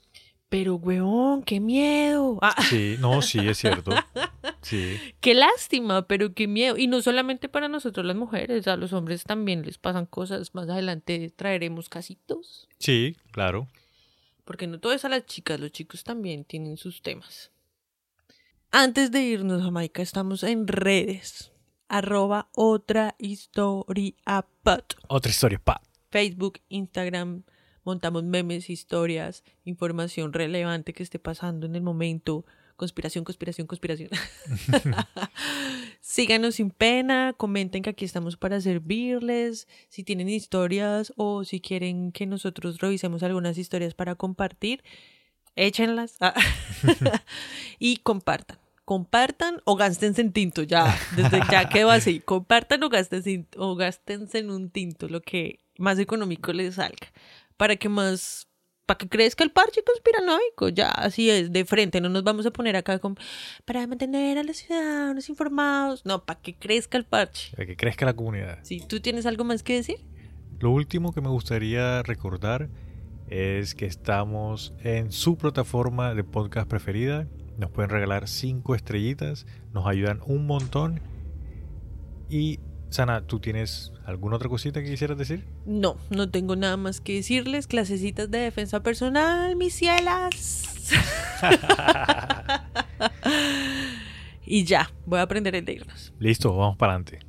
Pero, weón, qué miedo. Ah. Sí, no, sí, es cierto. Sí. Qué lástima, pero qué miedo. Y no solamente para nosotros las mujeres, a los hombres también les pasan cosas. Más adelante traeremos casitos. Sí, claro. Porque no todo es a las chicas, los chicos también tienen sus temas. Antes de irnos, Jamaica, estamos en redes. Arroba otra historia pot. Otra historia, pa. Facebook, Instagram, montamos memes, historias, información relevante que esté pasando en el momento. Conspiración, conspiración, conspiración. *laughs* Síganos sin pena, comenten que aquí estamos para servirles. Si tienen historias o si quieren que nosotros revisemos algunas historias para compartir, échenlas *laughs* *laughs* y compartan. Compartan o gástense en tinto, ya, desde ya quedó así. Compartan o gástense, o gástense en un tinto, lo que más económico les salga. Para que más para que crezca el parche conspiranoico, ya así es, de frente, no nos vamos a poner acá con, para mantener a los ciudadanos informados, no, para que crezca el parche. Para que crezca la comunidad. Si tú tienes algo más que decir, Lo último que me gustaría recordar es que estamos en su plataforma de podcast preferida. Nos pueden regalar cinco estrellitas, nos ayudan un montón. Y Sana, ¿tú tienes alguna otra cosita que quisieras decir? no, no tengo nada más que decirles, clasecitas de defensa personal, mis cielas. *laughs* *laughs* y ya, voy a aprender el de irnos. Listo, vamos para adelante.